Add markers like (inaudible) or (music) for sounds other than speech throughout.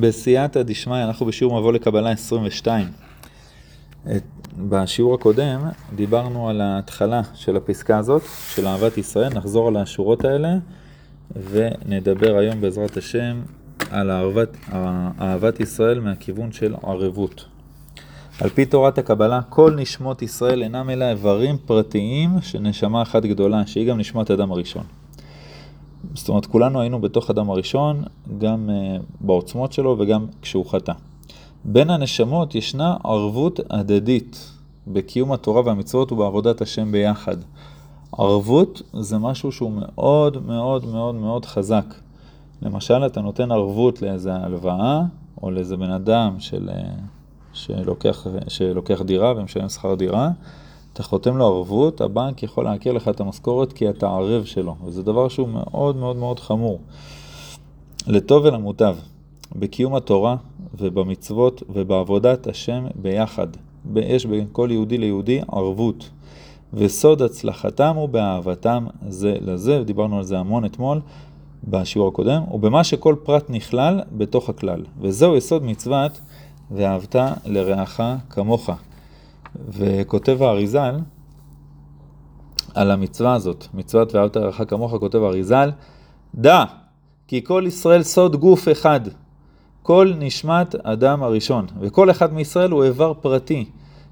בסייעתא דשמיא, אנחנו בשיעור מבוא לקבלה 22. בשיעור הקודם דיברנו על ההתחלה של הפסקה הזאת, של אהבת ישראל, נחזור על השורות האלה ונדבר היום בעזרת השם על אהבת, אהבת ישראל מהכיוון של ערבות. על פי תורת הקבלה, כל נשמות ישראל אינם אלא איברים פרטיים של נשמה אחת גדולה, שהיא גם נשמת אדם הראשון. זאת אומרת, כולנו היינו בתוך אדם הראשון, גם uh, בעוצמות שלו וגם כשהוא חטא. בין הנשמות ישנה ערבות הדדית בקיום התורה והמצוות ובעבודת השם ביחד. ערבות זה משהו שהוא מאוד מאוד מאוד מאוד חזק. למשל, אתה נותן ערבות לאיזה הלוואה, או לאיזה בן אדם של, אה, שלוקח, שלוקח דירה ומשלם שכר דירה, אתה חותם לו ערבות, הבנק יכול להכיר לך את המשכורת כי אתה ערב שלו, וזה דבר שהוא מאוד מאוד מאוד חמור. לטוב ולמוטב, בקיום התורה ובמצוות ובעבודת השם ביחד. יש בין כל יהודי ליהודי ערבות. וסוד הצלחתם הוא באהבתם זה לזה, ודיברנו על זה המון אתמול בשיעור הקודם, ובמה שכל פרט נכלל בתוך הכלל. וזהו יסוד מצוות ואהבת לרעך כמוך. וכותב האריזל על המצווה הזאת, מצוות ואהבת לרעך כמוך, כותב האריזל, דע כי כל ישראל סוד גוף אחד, כל נשמת אדם הראשון, וכל אחד מישראל הוא איבר פרטי,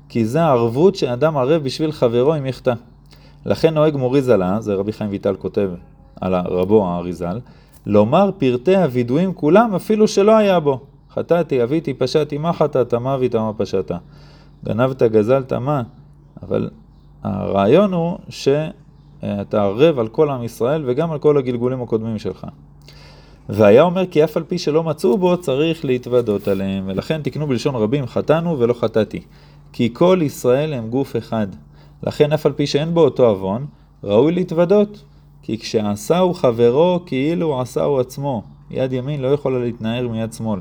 כי זה הערבות שאדם ערב בשביל חברו אם יחטא. לכן נוהג מורי זלה, זה רבי חיים ויטל כותב על רבו האריזל, לומר פרטי הווידויים כולם אפילו שלא היה בו. חטאתי, אביתי, פשעתי, מה חטאת, מה אבית, מה פשעת. גנבת, גזלת, מה? אבל הרעיון הוא שאתה ערב על כל עם ישראל וגם על כל הגלגולים הקודמים שלך. והיה אומר כי אף על פי שלא מצאו בו צריך להתוודות עליהם, ולכן תקנו בלשון רבים חטאנו ולא חטאתי. כי כל ישראל הם גוף אחד. לכן אף על פי שאין בו אותו עוון, ראוי להתוודות. כי כשעשהו חברו כאילו עשהו עצמו. יד ימין לא יכולה להתנער מיד שמאל.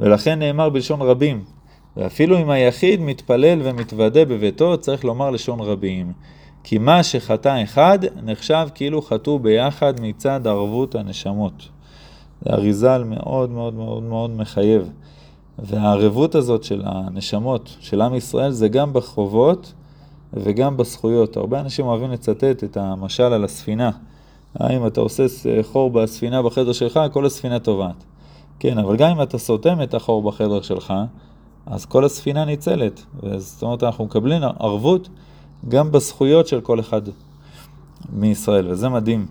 ולכן נאמר בלשון רבים, ואפילו אם היחיד מתפלל ומתוודה בביתו, צריך לומר לשון רבים. כי מה שחטא אחד, נחשב כאילו חטאו ביחד מצד ערבות הנשמות. זה אריזל מאוד מאוד מאוד מאוד מחייב. והערבות הזאת של הנשמות של עם ישראל זה גם בחובות וגם בזכויות. הרבה אנשים אוהבים לצטט את המשל על הספינה. אם אתה עושה חור בספינה בחדר שלך, כל הספינה טובעת. כן, אבל גם אם אתה סותם את החור בחדר שלך, אז כל הספינה ניצלת. זאת אומרת, אנחנו מקבלים ערבות גם בזכויות של כל אחד מישראל, וזה מדהים.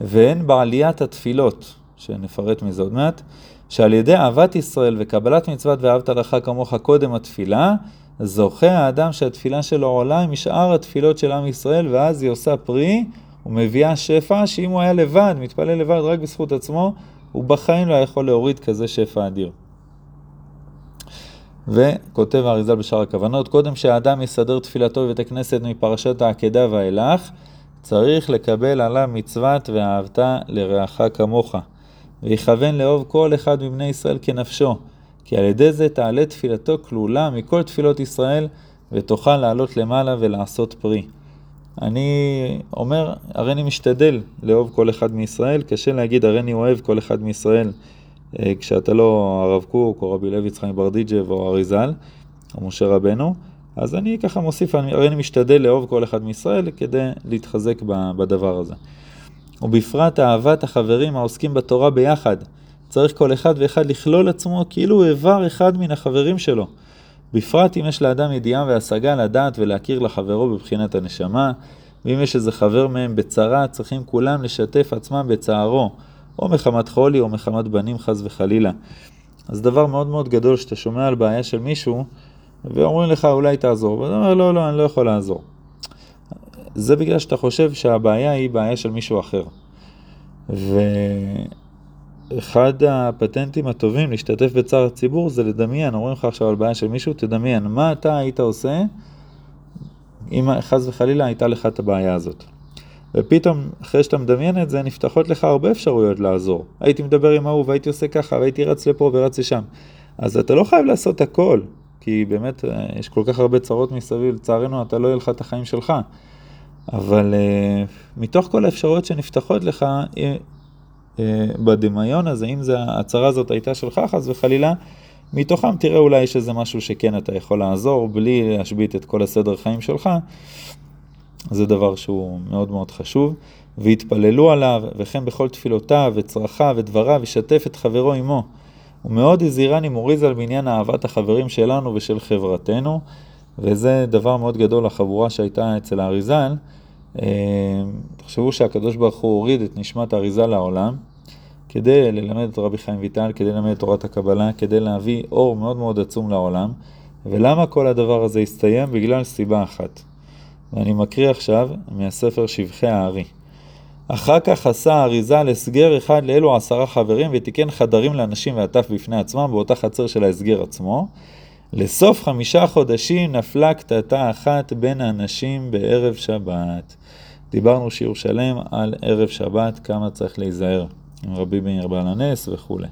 והן בעליית התפילות, שנפרט מזה עוד מעט, שעל ידי אהבת ישראל וקבלת מצוות ואהבת לך כמוך קודם התפילה, זוכה האדם שהתפילה שלו עולה משאר התפילות של עם ישראל, ואז היא עושה פרי ומביאה שפע, שאם הוא היה לבד, מתפלל לבד רק בזכות עצמו, הוא בחיים לא יכול להוריד כזה שפע אדיר. וכותב האריזל בשאר הכוונות, קודם שהאדם יסדר תפילתו בבית הכנסת מפרשת העקדה ואילך, צריך לקבל עליו מצוות ואהבת לרעך כמוך. ויכוון לאהוב כל אחד מבני ישראל כנפשו, כי על ידי זה תעלה תפילתו כלולה מכל תפילות ישראל, ותוכל לעלות למעלה ולעשות פרי. אני אומר, הרי אני משתדל לאהוב כל אחד מישראל, קשה להגיד הרי אני אוהב כל אחד מישראל כשאתה לא הרב קוק או רבי לוי יצחק ברדיג'ב או אריזל או משה רבנו, אז אני ככה מוסיף, הרי אני משתדל לאהוב כל אחד מישראל כדי להתחזק בדבר הזה. ובפרט אהבת החברים העוסקים בתורה ביחד. צריך כל אחד ואחד לכלול עצמו כאילו הוא איבר אחד מן החברים שלו. בפרט אם יש לאדם ידיעה והשגה לדעת ולהכיר לחברו בבחינת הנשמה, ואם יש איזה חבר מהם בצרה, צריכים כולם לשתף עצמם בצערו, או מחמת חולי או מחמת בנים חס וחלילה. אז דבר מאוד מאוד גדול שאתה שומע על בעיה של מישהו, ואומרים לך אולי תעזור, ואתה אומר לא, לא, אני לא יכול לעזור. זה בגלל שאתה חושב שהבעיה היא בעיה של מישהו אחר. ואחד הפטנטים הטובים להשתתף בצער הציבור זה לדמיין, אומרים לך עכשיו על בעיה של מישהו, תדמיין מה אתה היית עושה אם חס וחלילה הייתה לך את הבעיה הזאת. ופתאום, אחרי שאתה מדמיין את זה, נפתחות לך הרבה אפשרויות לעזור. הייתי מדבר עם ההוא והייתי עושה ככה, והייתי רץ לפה ורץ לשם. אז אתה לא חייב לעשות הכל, כי באמת יש כל כך הרבה צרות מסביב, לצערנו אתה לא יהיה לך את החיים שלך. אבל uh, מתוך כל האפשרויות שנפתחות לך, אה, בדמיון הזה, אם זה, ההצהרה הזאת הייתה שלך חס וחלילה, מתוכם תראה אולי יש איזה משהו שכן אתה יכול לעזור בלי להשבית את כל הסדר חיים שלך, זה דבר שהוא מאוד מאוד חשוב. והתפללו עליו, וכן בכל תפילותיו וצרכיו ודבריו, ישתף את חברו עמו. ומאוד הזהירני מוריז על בעניין אהבת החברים שלנו ושל חברתנו, וזה דבר מאוד גדול לחבורה שהייתה אצל האריזל. אה, תחשבו שהקדוש ברוך הוא הוריד את נשמת האריזל לעולם, כדי ללמד את רבי חיים ויטל, כדי ללמד את תורת הקבלה, כדי להביא אור מאוד מאוד עצום לעולם. ולמה כל הדבר הזה הסתיים? בגלל סיבה אחת. ואני מקריא עכשיו מהספר שבחי הארי. אחר כך עשה האריזה להסגר אחד לאלו עשרה חברים ותיקן חדרים לאנשים ועטף בפני עצמם באותה חצר של ההסגר עצמו. לסוף חמישה חודשים נפלה קטטה אחת בין האנשים בערב שבת. דיברנו שיעור שלם על ערב שבת, כמה צריך להיזהר, עם רבי מאיר בעל הנס וכולי.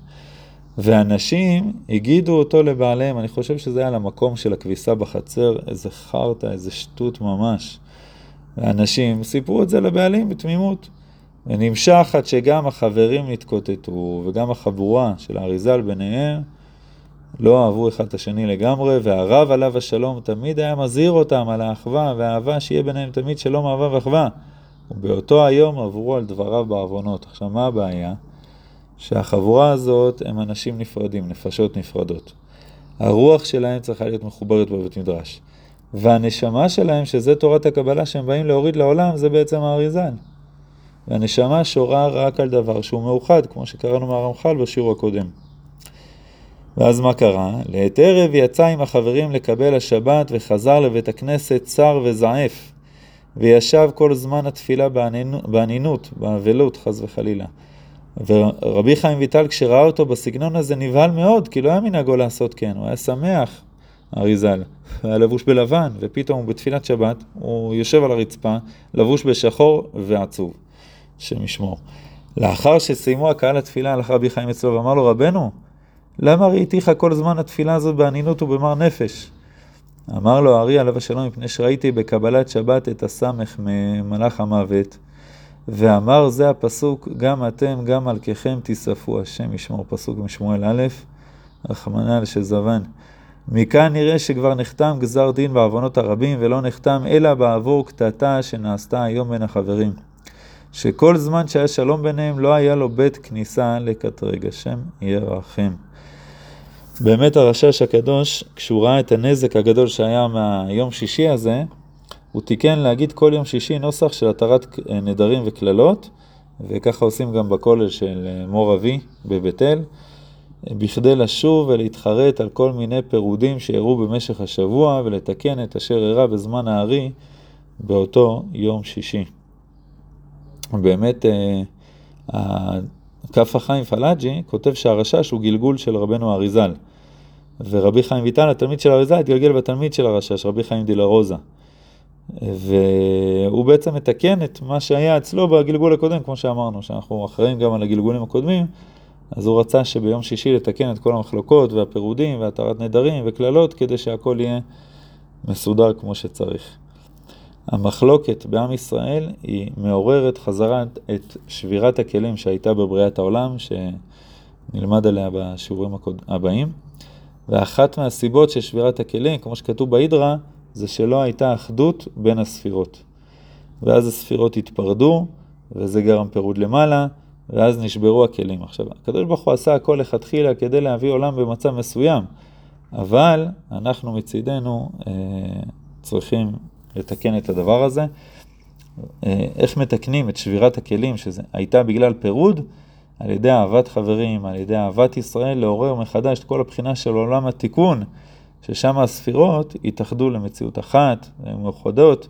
ואנשים הגידו אותו לבעליהם, אני חושב שזה היה למקום של הכביסה בחצר, איזה חרטא, איזה שטות ממש. ואנשים סיפרו את זה לבעלים בתמימות. ונמשך עד שגם החברים נתקוטטו, וגם החבורה של האריזל ביניהם לא אהבו אחד את השני לגמרי, והרב עליו השלום תמיד היה מזהיר אותם על האחווה והאהבה שיהיה ביניהם תמיד שלום, אהבה ואחווה. ובאותו היום עברו על דבריו בעוונות. עכשיו, מה הבעיה? שהחבורה הזאת הם אנשים נפרדים, נפשות נפרדות. הרוח שלהם צריכה להיות מחוברת בבית מדרש. והנשמה שלהם, שזה תורת הקבלה שהם באים להוריד לעולם, זה בעצם האריזל. והנשמה שורה רק על דבר שהוא מאוחד, כמו שקראנו מהרמח"ל בשיעור הקודם. ואז מה קרה? לעת ערב יצא עם החברים לקבל השבת וחזר לבית הכנסת צר וזעף, וישב כל זמן התפילה באנינות, באבלות, חס וחלילה. ורבי חיים ויטל, כשראה אותו בסגנון הזה, נבהל מאוד, כי לא היה מנהגו לעשות כן, הוא היה שמח, אריזל, היה לבוש בלבן, ופתאום בתפילת שבת הוא יושב על הרצפה, לבוש בשחור ועצוב. השם ישמור. לאחר שסיימו הקהל התפילה, הלך רבי חיים אצלו ואמר לו, רבנו, למה ראיתיך כל זמן התפילה הזאת באנינות ובמר נפש? אמר לו הארי עליו השלום, מפני שראיתי בקבלת שבת את הסמך ממלאך המוות, ואמר זה הפסוק, גם אתם, גם מלככם תיספו, השם ישמור, פסוק משמואל א', רחמנא על שזבן. מכאן נראה שכבר נחתם גזר דין בעוונות הרבים, ולא נחתם אלא בעבור קטטה שנעשתה היום בין החברים. שכל זמן שהיה שלום ביניהם לא היה לו בית כניסה לקטרג, השם ירחם. באמת הרשש הקדוש, כשהוא ראה את הנזק הגדול שהיה מהיום שישי הזה, הוא תיקן להגיד כל יום שישי נוסח של התרת נדרים וקללות, וככה עושים גם בכולל של מור אבי בבית אל, בכדי לשוב ולהתחרט על כל מיני פירודים שאירעו במשך השבוע ולתקן את אשר אירע בזמן הארי באותו יום שישי. באמת, אה, כף החיים פלאג'י כותב שהרשש הוא גלגול של רבנו אריזל. ורבי חיים ויטל, התלמיד של אריזל, התגלגל בתלמיד של הרשש, רבי חיים דילה רוזה. והוא בעצם מתקן את מה שהיה אצלו בגלגול הקודם, כמו שאמרנו, שאנחנו אחראים גם על הגלגולים הקודמים, אז הוא רצה שביום שישי לתקן את כל המחלוקות והפירודים והתרת נדרים וקללות, כדי שהכל יהיה מסודר כמו שצריך. המחלוקת בעם ישראל היא מעוררת חזרה את שבירת הכלים שהייתה בבריאת העולם, שנלמד עליה בשיעורים הבאים. ואחת מהסיבות של שבירת הכלים, כמו שכתוב בהידרה, זה שלא הייתה אחדות בין הספירות. ואז הספירות התפרדו, וזה גרם פירוד למעלה, ואז נשברו הכלים. עכשיו, הקדוש ברוך הוא עשה הכל לכתחילה כדי להביא עולם במצב מסוים, אבל אנחנו מצידנו אה, צריכים לתקן את הדבר הזה. אה, איך מתקנים את שבירת הכלים שהייתה בגלל פירוד? על ידי אהבת חברים, על ידי אהבת ישראל, לעורר מחדש את כל הבחינה של עולם התיקון, ששם הספירות התאחדו למציאות אחת, הן מאוחדות,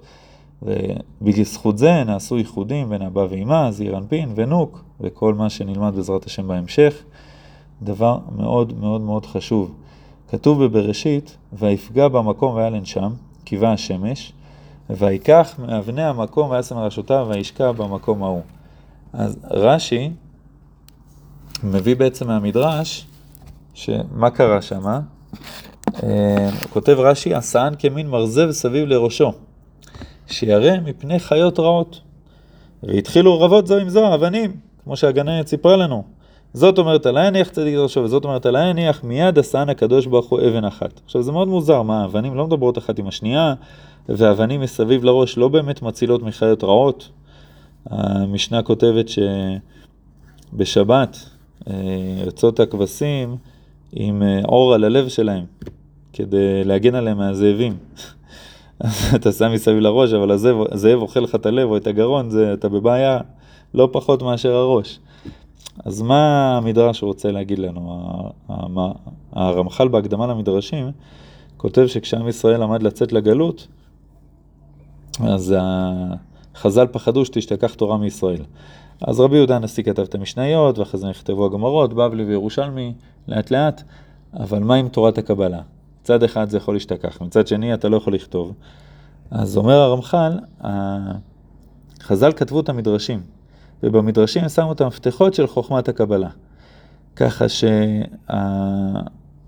ובזכות זה נעשו ייחודים בין אבא ואמא, זעיר אנפין ונוק, וכל מה שנלמד בעזרת השם בהמשך. דבר מאוד מאוד מאוד חשוב. כתוב בבראשית, ויפגע במקום והיה שם, קיבה השמש, ויקח מאבני המקום וישם מראשותיו וישקע במקום ההוא. אז רש"י מביא בעצם מהמדרש, שמה קרה שם? אה, כותב רש"י, עשאן כמין מרזב סביב לראשו, שירא מפני חיות רעות. והתחילו רבות זו עם זו, אבנים, כמו שהגננת סיפרה לנו. זאת אומרת על היניח צדיק ראשו, וזאת אומרת על היניח, מיד עשן הקדוש ברוך הוא אבן אחת. עכשיו זה מאוד מוזר, מה, אבנים לא מדברות אחת עם השנייה, ואבנים מסביב לראש לא באמת מצילות מחיות רעות. המשנה כותבת שבשבת אה, יוצאות הכבשים עם אה, אור על הלב שלהם, כדי להגן עליהם מהזאבים. (laughs) אתה שם מסביב לראש, אבל הזאב אוכל לך את הלב או את הגרון, זה, אתה בבעיה לא פחות מאשר הראש. אז מה המדרש רוצה להגיד לנו? הרמח"ל בהקדמה למדרשים כותב שכשעם ישראל עמד לצאת לגלות, אז חז"ל פחדו שתשתכח תורה מישראל. אז רבי יהודה הנשיא כתב את המשניות, ואחרי זה נכתבו הגמרות, בבלי וירושלמי, לאט לאט, אבל מה עם תורת הקבלה? מצד אחד זה יכול להשתכח, מצד שני אתה לא יכול לכתוב. אז אומר הרמח"ל, חז"ל כתבו את המדרשים, ובמדרשים הם שמו את המפתחות של חוכמת הקבלה. ככה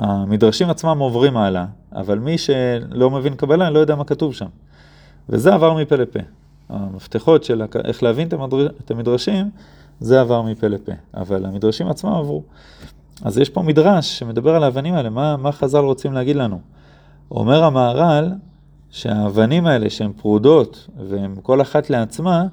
שהמדרשים שה... עצמם עוברים הלאה, אבל מי שלא מבין קבלה לא יודע מה כתוב שם. וזה עבר מפה לפה. המפתחות של איך להבין את המדרשים, זה עבר מפה לפה. אבל המדרשים עצמם עברו. אז יש פה מדרש שמדבר על האבנים האלה, מה, מה חז"ל רוצים להגיד לנו? אומר המהר"ל שהאבנים האלה שהן פרודות והן כל אחת לעצמה,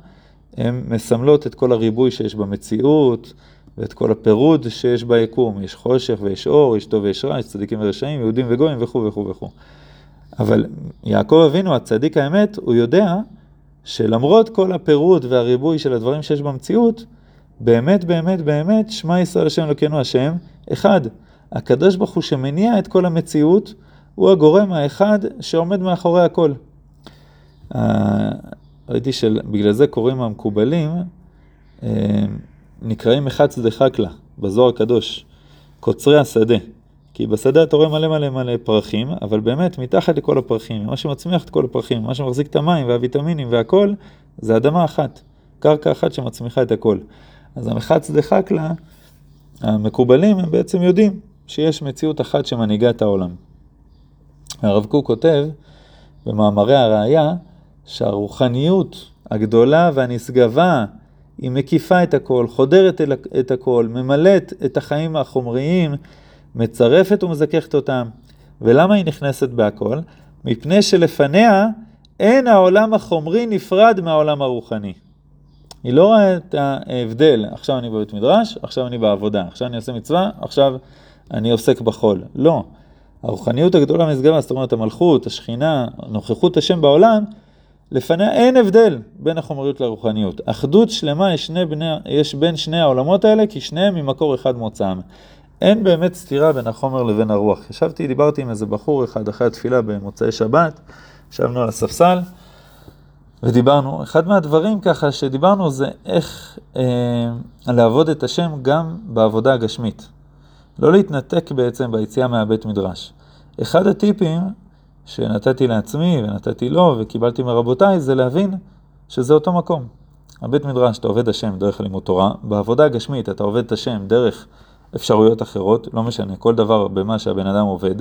הן מסמלות את כל הריבוי שיש במציאות ואת כל הפירוד שיש ביקום. יש חושך ויש אור, יש טוב ויש רע, יש צדיקים ורשעים, יהודים וגויים וכו' וכו' וכו'. אבל יעקב אבינו, הצדיק האמת, הוא יודע שלמרות כל הפירוד והריבוי של הדברים שיש במציאות, באמת, באמת, באמת, שמע ישראל השם אלוקינו השם, אחד. הקדוש ברוך הוא שמניע את כל המציאות, הוא הגורם האחד שעומד מאחורי הכל. ראיתי שבגלל זה קוראים המקובלים, אה, נקראים אחד צדחק לה, בזוהר הקדוש, קוצרי השדה. כי בשדה אתה רואה מלא מלא מלא פרחים, אבל באמת מתחת לכל הפרחים, מה שמצמיח את כל הפרחים, מה שמחזיק את המים והוויטמינים והכל, זה אדמה אחת, קרקע אחת שמצמיחה את הכל. אז המחץ דחקלה, המקובלים הם בעצם יודעים שיש מציאות אחת שמנהיגה את העולם. הרב קוק כותב במאמרי הראייה שהרוחניות הגדולה והנשגבה היא מקיפה את הכל, חודרת את הכל, ממלאת את החיים החומריים, מצרפת ומזככת אותם. ולמה היא נכנסת בהכל? מפני שלפניה אין העולם החומרי נפרד מהעולם הרוחני. היא לא רואה את ההבדל, עכשיו אני בבית מדרש, עכשיו אני בעבודה, עכשיו אני עושה מצווה, עכשיו אני עוסק בחול. לא. הרוחניות הגדולה משגבה, זאת אומרת המלכות, השכינה, נוכחות השם בעולם, לפניה אין הבדל בין החומריות לרוחניות. אחדות שלמה יש, בני, יש בין שני העולמות האלה, כי שניהם ממקור אחד מוצאם. אין באמת סתירה בין החומר לבין הרוח. ישבתי, דיברתי עם איזה בחור אחד אחרי התפילה במוצאי שבת, ישבנו על הספסל ודיברנו. אחד מהדברים ככה שדיברנו זה איך אה, לעבוד את השם גם בעבודה הגשמית. לא להתנתק בעצם ביציאה מהבית מדרש. אחד הטיפים שנתתי לעצמי ונתתי לו וקיבלתי מרבותיי זה להבין שזה אותו מקום. הבית מדרש, אתה עובד השם דרך לימוד תורה, בעבודה הגשמית אתה עובד את השם דרך אפשרויות אחרות, לא משנה, כל דבר במה שהבן אדם עובד,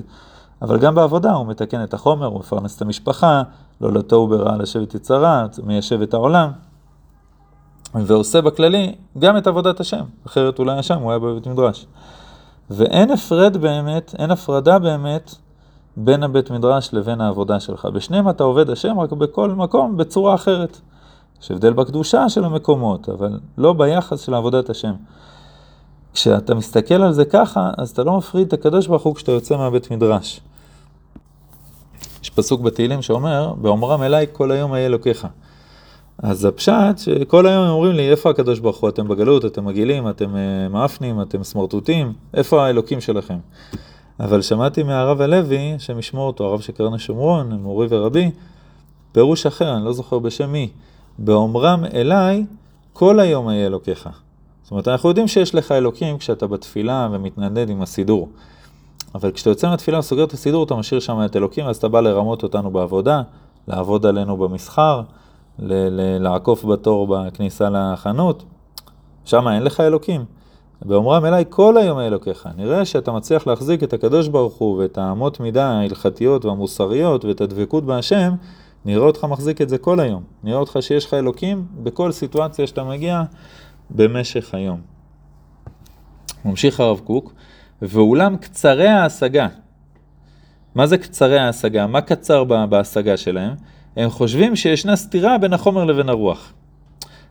אבל גם בעבודה הוא מתקן את החומר, הוא מפרנס את המשפחה, לא לתוהו ברעה לשבת יצרה, מיישב את העולם, ועושה בכללי גם את עבודת השם, אחרת אולי השם הוא היה בבית מדרש. ואין הפרד באמת, אין הפרדה באמת בין הבית מדרש לבין העבודה שלך. בשניהם אתה עובד השם, רק בכל מקום בצורה אחרת. יש הבדל בקדושה של המקומות, אבל לא ביחס של עבודת השם. כשאתה מסתכל על זה ככה, אז אתה לא מפריד את הקדוש ברוך הוא כשאתה יוצא מהבית מדרש. יש פסוק בתהילים שאומר, באומרם אליי כל היום אהיה אלוקיך. אז הפשט, שכל היום הם אומרים לי, איפה הקדוש ברוך הוא? אתם בגלות, אתם מגעילים, אתם אה, מאפנים, אתם סמרטוטים, איפה האלוקים שלכם? אבל שמעתי מהרב הלוי, השם ישמור אותו, הרב של קרני שומרון, מורי ורבי, פירוש אחר, אני לא זוכר בשם מי, באומרם אליי, כל היום אהיה אלוקיך. זאת אומרת, אנחנו יודעים שיש לך אלוקים כשאתה בתפילה ומתנדנד עם הסידור. אבל כשאתה יוצא מהתפילה וסוגר את הסידור, אתה משאיר שם את אלוקים, אז אתה בא לרמות אותנו בעבודה, לעבוד עלינו במסחר, ל- לעקוף בתור בכניסה לחנות. שם אין לך אלוקים. באומרם אליי כל היום אלוקיך. נראה שאתה מצליח להחזיק את הקדוש ברוך הוא ואת האמות מידה ההלכתיות והמוסריות ואת הדבקות בהשם, נראה אותך מחזיק את זה כל היום. נראה אותך שיש לך אלוקים בכל סיטואציה שאתה מגיע, במשך היום. ממשיך הרב קוק, ואולם קצרי ההשגה. מה זה קצרי ההשגה? מה קצר בהשגה שלהם? הם חושבים שישנה סתירה בין החומר לבין הרוח.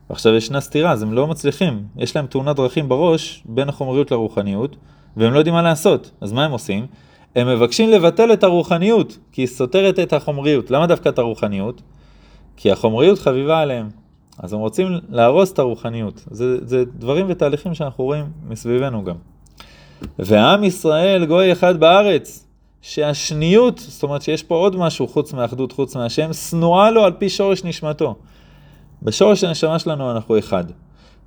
ועכשיו ישנה סתירה, אז הם לא מצליחים. יש להם תאונת דרכים בראש בין החומריות לרוחניות, והם לא יודעים מה לעשות. אז מה הם עושים? הם מבקשים לבטל את הרוחניות, כי היא סותרת את החומריות. למה דווקא את הרוחניות? כי החומריות חביבה עליהם. אז הם רוצים להרוס את הרוחניות. זה, זה דברים ותהליכים שאנחנו רואים מסביבנו גם. ועם ישראל גוי אחד בארץ, שהשניות, זאת אומרת שיש פה עוד משהו חוץ מהאחדות, חוץ מהשם, שנואה לו על פי שורש נשמתו. בשורש הנשמה שלנו אנחנו אחד.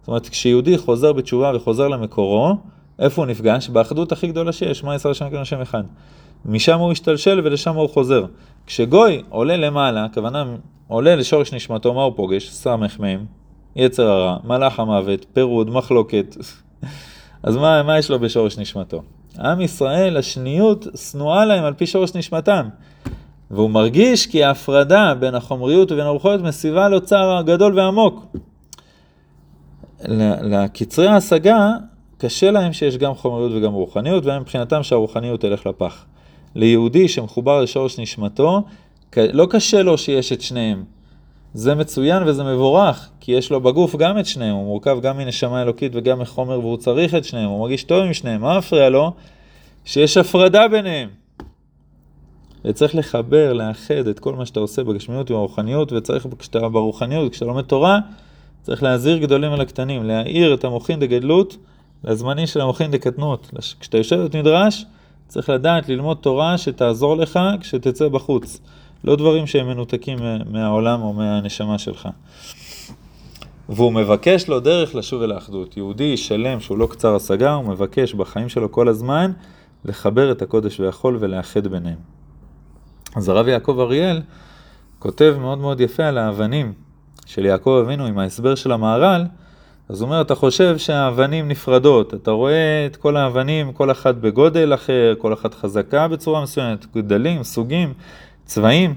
זאת אומרת, כשיהודי חוזר בתשובה וחוזר למקורו, איפה הוא נפגש? באחדות הכי גדולה שיש, מה ישראל שם כאן השם אחד. משם הוא השתלשל ולשם הוא חוזר. כשגוי עולה למעלה, הכוונה עולה לשורש נשמתו, מה הוא פוגש? סמ"ם, יצר הרע, מלאך המוות, פירוד, מחלוקת. (laughs) אז מה, מה יש לו בשורש נשמתו? עם ישראל, השניות שנואה להם על פי שורש נשמתם. והוא מרגיש כי ההפרדה בין החומריות ובין הרוחיות מסיבה לו צער גדול ועמוק. לקצרי ההשגה, קשה להם שיש גם חומריות וגם רוחניות, והם מבחינתם שהרוחניות תלך לפח. ליהודי שמחובר לשורש נשמתו, לא קשה לו שיש את שניהם. זה מצוין וזה מבורך, כי יש לו בגוף גם את שניהם, הוא מורכב גם מנשמה אלוקית וגם מחומר והוא צריך את שניהם, הוא מרגיש טוב עם שניהם. מה מפריע לו? שיש הפרדה ביניהם. וצריך לחבר, לאחד את כל מה שאתה עושה בגשמיות וברוחניות, וצריך, כשאתה ברוחניות, כשאתה לומד תורה, צריך להזהיר גדולים על הקטנים, להאיר את המוחין דגדלות לזמנים של המוחין דקטנות. כשאתה יושב את מדרש, צריך לדעת ללמוד תורה שתעזור לך כשתצא בחוץ. לא דברים שהם מנותקים מהעולם או מהנשמה שלך. והוא מבקש לו דרך לשוב אל האחדות. יהודי שלם שהוא לא קצר השגה, הוא מבקש בחיים שלו כל הזמן לחבר את הקודש והחול ולאחד ביניהם. אז הרב יעקב אריאל כותב מאוד מאוד יפה על האבנים של יעקב אבינו עם ההסבר של המהר"ל, אז הוא אומר, אתה חושב שהאבנים נפרדות, אתה רואה את כל האבנים, כל אחת בגודל אחר, כל אחת חזקה בצורה מסוימת, גדלים, סוגים, צבעים,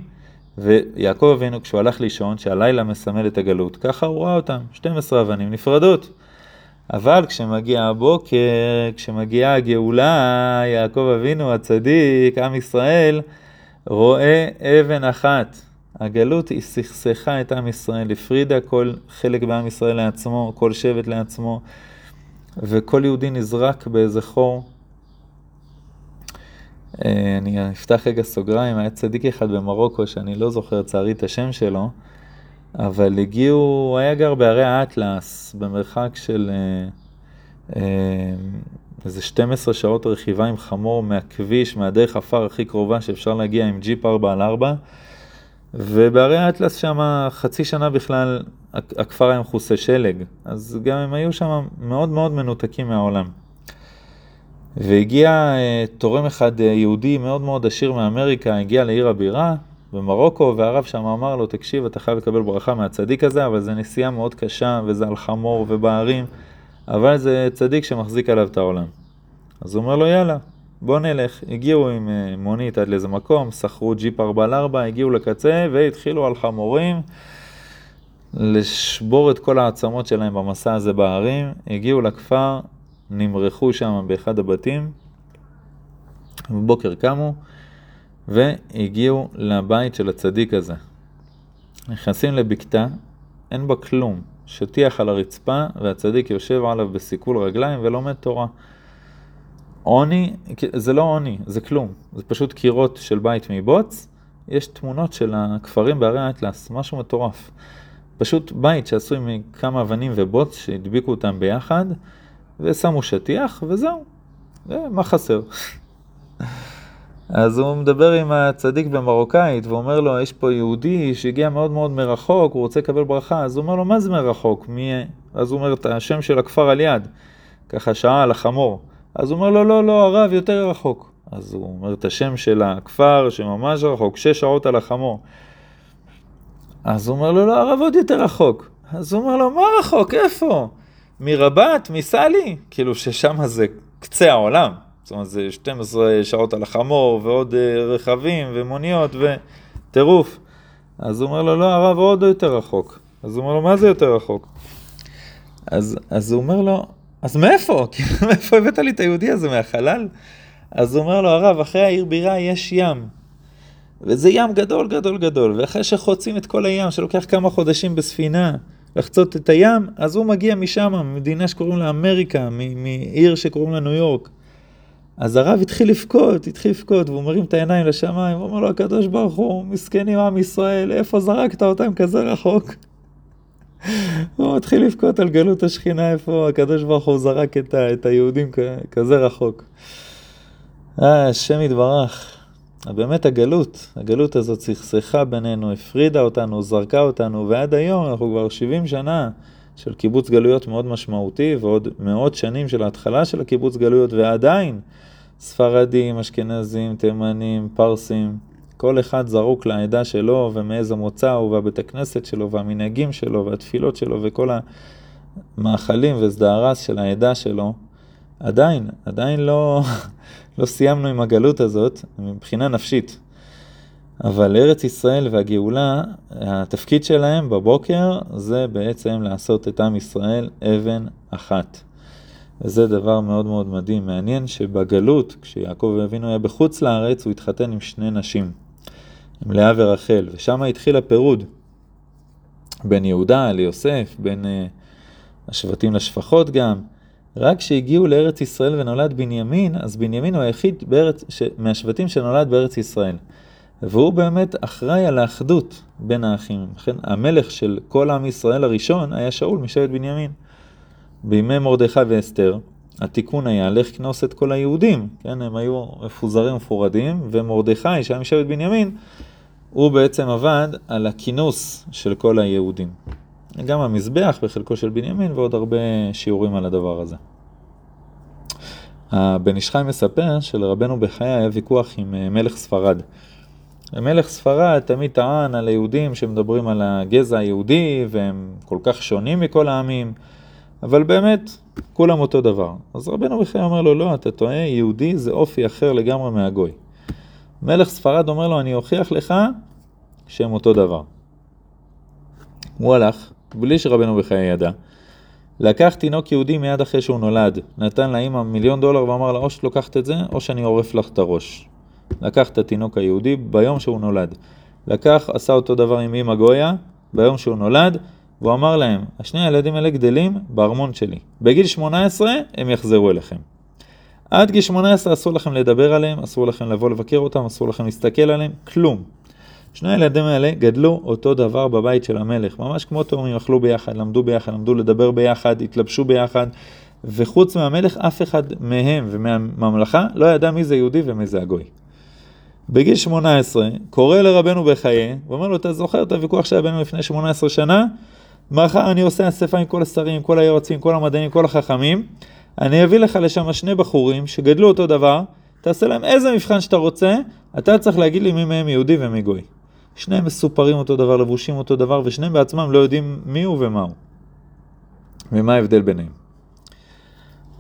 ויעקב אבינו כשהוא הלך לישון, שהלילה מסמל את הגלות, ככה הוא ראה אותם, 12 אבנים נפרדות. אבל כשמגיע הבוקר, כשמגיעה הגאולה, יעקב אבינו הצדיק, עם ישראל, רואה אבן אחת. הגלות היא סכסכה את עם ישראל, הפרידה כל חלק בעם ישראל לעצמו, כל שבט לעצמו, וכל יהודי נזרק באיזה חור. אה, אני אפתח רגע סוגריים, היה צדיק אחד במרוקו, שאני לא זוכר צערי את השם שלו, אבל הגיעו, הוא היה גר בערי האטלס, במרחק של אה, אה, איזה 12 שעות רכיבה עם חמור מהכביש, מהדרך עפר הכי קרובה שאפשר להגיע עם ג'יפ 4 על 4 ובערי האטלס שם חצי שנה בכלל הכפר היה מכוסה שלג, אז גם הם היו שם מאוד מאוד מנותקים מהעולם. והגיע uh, תורם אחד uh, יהודי מאוד מאוד עשיר מאמריקה, הגיע לעיר הבירה במרוקו, והרב שם אמר לו, תקשיב, אתה חייב לקבל ברכה מהצדיק הזה, אבל זו נסיעה מאוד קשה, וזה על חמור ובהרים. אבל זה צדיק שמחזיק עליו את העולם. אז הוא אומר לו, יאללה, בוא נלך. הגיעו עם אה, מונית עד לאיזה מקום, שכרו ג'יפ 4 על 4, הגיעו לקצה והתחילו על חמורים לשבור את כל העצמות שלהם במסע הזה בהרים. הגיעו לכפר, נמרחו שם באחד הבתים, בבוקר קמו והגיעו לבית של הצדיק הזה. נכנסים לבקתה, אין בה כלום. שטיח על הרצפה והצדיק יושב עליו בסיכול רגליים ולומד תורה. עוני, זה לא עוני, זה כלום, זה פשוט קירות של בית מבוץ, יש תמונות של הכפרים בערי האטלס, משהו מטורף. פשוט בית שעשוי מכמה אבנים ובוץ שהדביקו אותם ביחד, ושמו שטיח, וזהו. מה חסר? אז הוא מדבר עם הצדיק במרוקאית ואומר לו, יש פה יהודי שהגיע מאוד מאוד מרחוק, הוא רוצה לקבל ברכה, אז הוא אומר לו, מה זה מרחוק? מי... אז הוא אומר את השם של הכפר על יד, ככה שעה על החמור. אז הוא אומר לו, לא, לא, הרב יותר רחוק. אז הוא אומר את השם של הכפר שממש רחוק, שש שעות על החמור. אז הוא אומר לו, לא, הרב עוד יותר רחוק. אז הוא אומר לו, מה רחוק? איפה? מרבת? מסלי? כאילו ששם זה קצה העולם. זאת אומרת, זה 12 שעות על החמור, ועוד אה, רכבים ומוניות וטירוף. אז הוא אומר לו, לא, הרב עוד יותר רחוק. אז הוא אומר לו, מה זה יותר רחוק? אז, אז הוא אומר לו, אז מאיפה? (laughs) מאיפה הבאת לי את היהודי הזה, מהחלל? אז אומר לו, הרב, אחרי העיר בירה יש ים. וזה ים גדול גדול גדול, ואחרי שחוצים את כל הים, שלוקח כמה חודשים בספינה לחצות את הים, אז הוא מגיע משם, ממדינה שקוראים לה אמריקה, מעיר שקוראים לה ניו יורק. אז הרב התחיל לבכות, התחיל לבכות, והוא מרים את העיניים לשמיים, הוא אומר לו, הקדוש ברוך הוא, מסכנים עם ישראל, איפה זרקת אותם כזה רחוק? הוא מתחיל לבכות על גלות השכינה, איפה הקדוש ברוך הוא זרק את, ה, את היהודים כזה רחוק. אה, השם יתברך. באמת הגלות, הגלות הזאת סכסכה בינינו, הפרידה אותנו, זרקה אותנו, ועד היום אנחנו כבר 70 שנה של קיבוץ גלויות מאוד משמעותי, ועוד מאות שנים של ההתחלה של הקיבוץ גלויות, ועדיין ספרדים, אשכנזים, תימנים, פרסים, כל אחד זרוק לעדה שלו ומאיזה מוצא הוא והבית הכנסת שלו והמנהגים שלו והתפילות שלו וכל המאכלים ושדה של העדה שלו. עדיין, עדיין לא, (laughs) לא סיימנו עם הגלות הזאת מבחינה נפשית. אבל ארץ ישראל והגאולה, התפקיד שלהם בבוקר זה בעצם לעשות את עם ישראל אבן אחת. וזה דבר מאוד מאוד מדהים. מעניין שבגלות, כשיעקב אבינו היה בחוץ לארץ, הוא התחתן עם שני נשים, עם לאה ורחל, ושם התחיל הפירוד בין יהודה ליוסף, בין uh, השבטים לשפחות גם. רק כשהגיעו לארץ ישראל ונולד בנימין, אז בנימין הוא היחיד בארץ, ש... מהשבטים שנולד בארץ ישראל. והוא באמת אחראי על האחדות בין האחים. לכן המלך של כל עם ישראל הראשון היה שאול משבט בנימין. בימי מרדכי ואסתר, התיקון היה לך כנוס את כל היהודים, כן, הם היו מפוזרים ומפורדים, ומרדכי, שהיה משבט בנימין, הוא בעצם עבד על הכינוס של כל היהודים. גם המזבח בחלקו של בנימין ועוד הרבה שיעורים על הדבר הזה. הבן איש חי מספר שלרבנו בחיי היה ויכוח עם אה, מלך ספרד. מלך ספרד תמיד טען על היהודים שמדברים על הגזע היהודי והם כל כך שונים מכל העמים, אבל באמת כולם אותו דבר. אז רבנו בחיי אומר לו, לא, אתה טועה, יהודי זה אופי אחר לגמרי מהגוי. מלך ספרד אומר לו, אני אוכיח לך שהם אותו דבר. הוא הלך, בלי שרבנו בחיי ידע. לקח תינוק יהודי מיד אחרי שהוא נולד, נתן לאמא מיליון דולר ואמר לה או שאת לוקחת את זה או שאני עורף לך את הראש. לקח את התינוק היהודי ביום שהוא נולד. לקח, עשה אותו דבר עם אמא גויה ביום שהוא נולד, והוא אמר להם, השני הילדים האלה גדלים בארמון שלי. בגיל 18 הם יחזרו אליכם. עד גיל 18 אסור לכם לדבר עליהם, אסור לכם לבוא לבקר אותם, אסור לכם להסתכל עליהם, כלום. שני הילדים האלה גדלו אותו דבר בבית של המלך, ממש כמו תאומים, אכלו ביחד, למדו ביחד, למדו לדבר ביחד, התלבשו ביחד, וחוץ מהמלך אף אחד מהם ומהממלכה לא ידע מי זה יהודי ומי זה הגוי. בגיל 18, קורא לרבנו בחיי, ואומר לו, אתה זוכר את הוויכוח שהיה בינינו לפני 18 שנה? מחר אני עושה אספה עם כל השרים, כל היועצים, כל המדענים, כל החכמים, אני אביא לך לשם שני בחורים שגדלו אותו דבר, תעשה להם איזה מבחן שאתה רוצה, אתה צריך להגיד לי מי מהם יהודי ומי גוי. שניהם מסופרים אותו דבר, לבושים אותו דבר, ושניהם בעצמם לא יודעים מי הוא ומה הוא. ומה ההבדל ביניהם.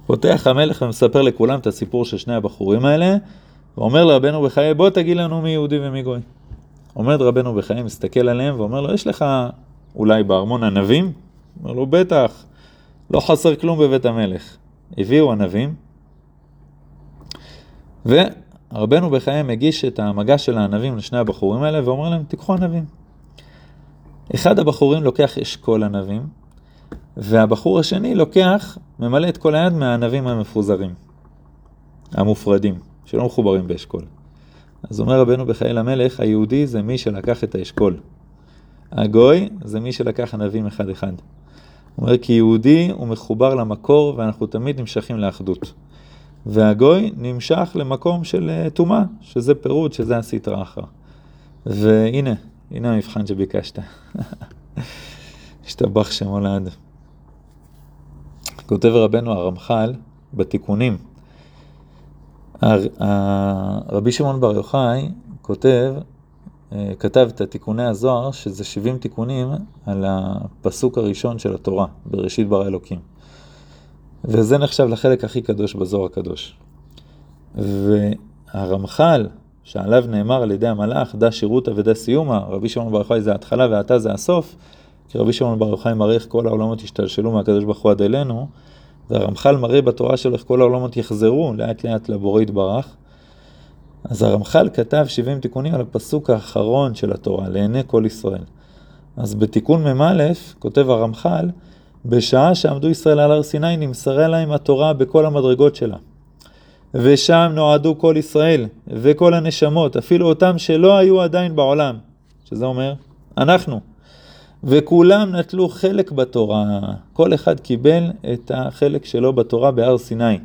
פותח המלך ומספר לכולם את הסיפור של שני הבחורים האלה, ואומר לרבנו בחיי, בוא תגיד לנו מי יהודי ומי גוי. עומד רבנו בחיי, מסתכל עליהם ואומר לו, יש לך אולי בארמון ענבים? אומר לו, בטח, לא חסר כלום בבית המלך. הביאו ענבים, ורבנו בחיי מגיש את המגע של הענבים לשני הבחורים האלה ואומר להם, תיקחו ענבים. אחד הבחורים לוקח אשכול ענבים, והבחור השני לוקח, ממלא את כל היד מהענבים המפוזרים, המופרדים, שלא מחוברים באשכול. אז אומר רבנו בחיי למלך, היהודי זה מי שלקח את האשכול. הגוי זה מי שלקח ענבים אחד-אחד. הוא אומר כי יהודי הוא מחובר למקור ואנחנו תמיד נמשכים לאחדות. והגוי נמשך למקום של אה, טומאה, שזה פירוד, שזה הסטרא אחרא. והנה, הנה המבחן שביקשת. (laughs) השתבח שמו לעד. כותב רבנו הרמח"ל בתיקונים. רבי שמעון בר יוחאי כותב כתב את תיקוני הזוהר, שזה 70 תיקונים על הפסוק הראשון של התורה, בראשית ברא אלוקים. וזה נחשב לחלק הכי קדוש בזוהר הקדוש. והרמח"ל, שעליו נאמר על ידי המלאך, דע שירותא ודע סיומא, רבי שמעון בר יוחאי זה ההתחלה ואתה זה הסוף, כי רבי שמעון בר יוחאי מראה איך כל העולמות השתלשלו מהקדוש ברוך הוא עד אלינו, והרמח"ל מראה בתורה שלו איך כל העולמות יחזרו לאט לאט לבורא יתברך. אז הרמח"ל כתב 70 תיקונים על הפסוק האחרון של התורה, לעיני כל ישראל. אז בתיקון מ"א כותב הרמח"ל, בשעה שעמדו ישראל על הר סיני נמסרה להם התורה בכל המדרגות שלה. ושם נועדו כל ישראל וכל הנשמות, אפילו אותם שלא היו עדיין בעולם, שזה אומר, אנחנו. וכולם נטלו חלק בתורה, כל אחד קיבל את החלק שלו בתורה בהר סיני.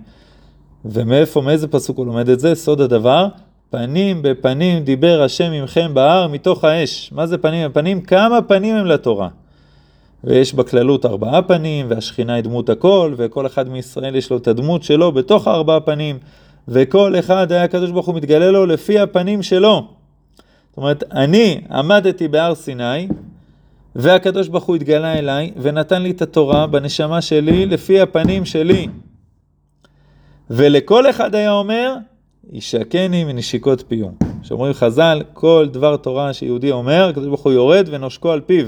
ומאיפה, מאיזה פסוק הוא לומד את זה? סוד הדבר, פנים בפנים דיבר השם עמכם בהר מתוך האש. מה זה פנים בפנים? כמה פנים הם לתורה. ויש בכללות ארבעה פנים, והשכינה היא דמות הכל, וכל אחד מישראל יש לו את הדמות שלו בתוך הארבעה פנים, וכל אחד היה הקדוש ברוך הוא מתגלה לו לפי הפנים שלו. זאת אומרת, אני עמדתי בהר סיני, והקדוש ברוך הוא התגלה אליי, ונתן לי את התורה בנשמה שלי לפי הפנים שלי. ולכל אחד היה אומר, ישקני מנשיקות פיו. שאומרים חז"ל, כל דבר תורה שיהודי אומר, הקדוש ברוך הוא יורד ונושקו על פיו.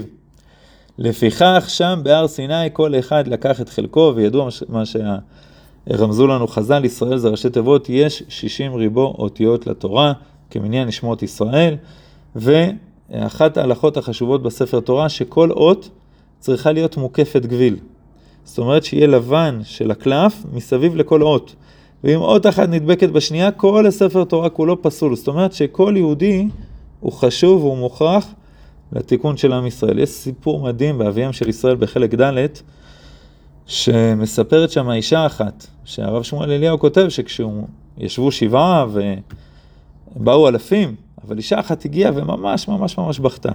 לפיכך שם בהר סיני כל אחד לקח את חלקו, וידוע מה שרמזו לנו חז"ל, ישראל זה ראשי תיבות, יש 60 ריבו אותיות לתורה, כמניין נשמות ישראל, ואחת ההלכות החשובות בספר תורה, שכל אות צריכה להיות מוקפת גביל. זאת אומרת שיהיה לבן של הקלף מסביב לכל אות. ואם אות אחת נדבקת בשנייה, כל הספר תורה כולו פסול. זאת אומרת שכל יהודי הוא חשוב והוא מוכרח לתיקון של עם ישראל. יש סיפור מדהים באביהם של ישראל בחלק ד', שמספרת שם אישה אחת, שהרב שמואל אליהו כותב שכשהוא ישבו שבעה ובאו אלפים, אבל אישה אחת הגיעה וממש ממש ממש בכתה.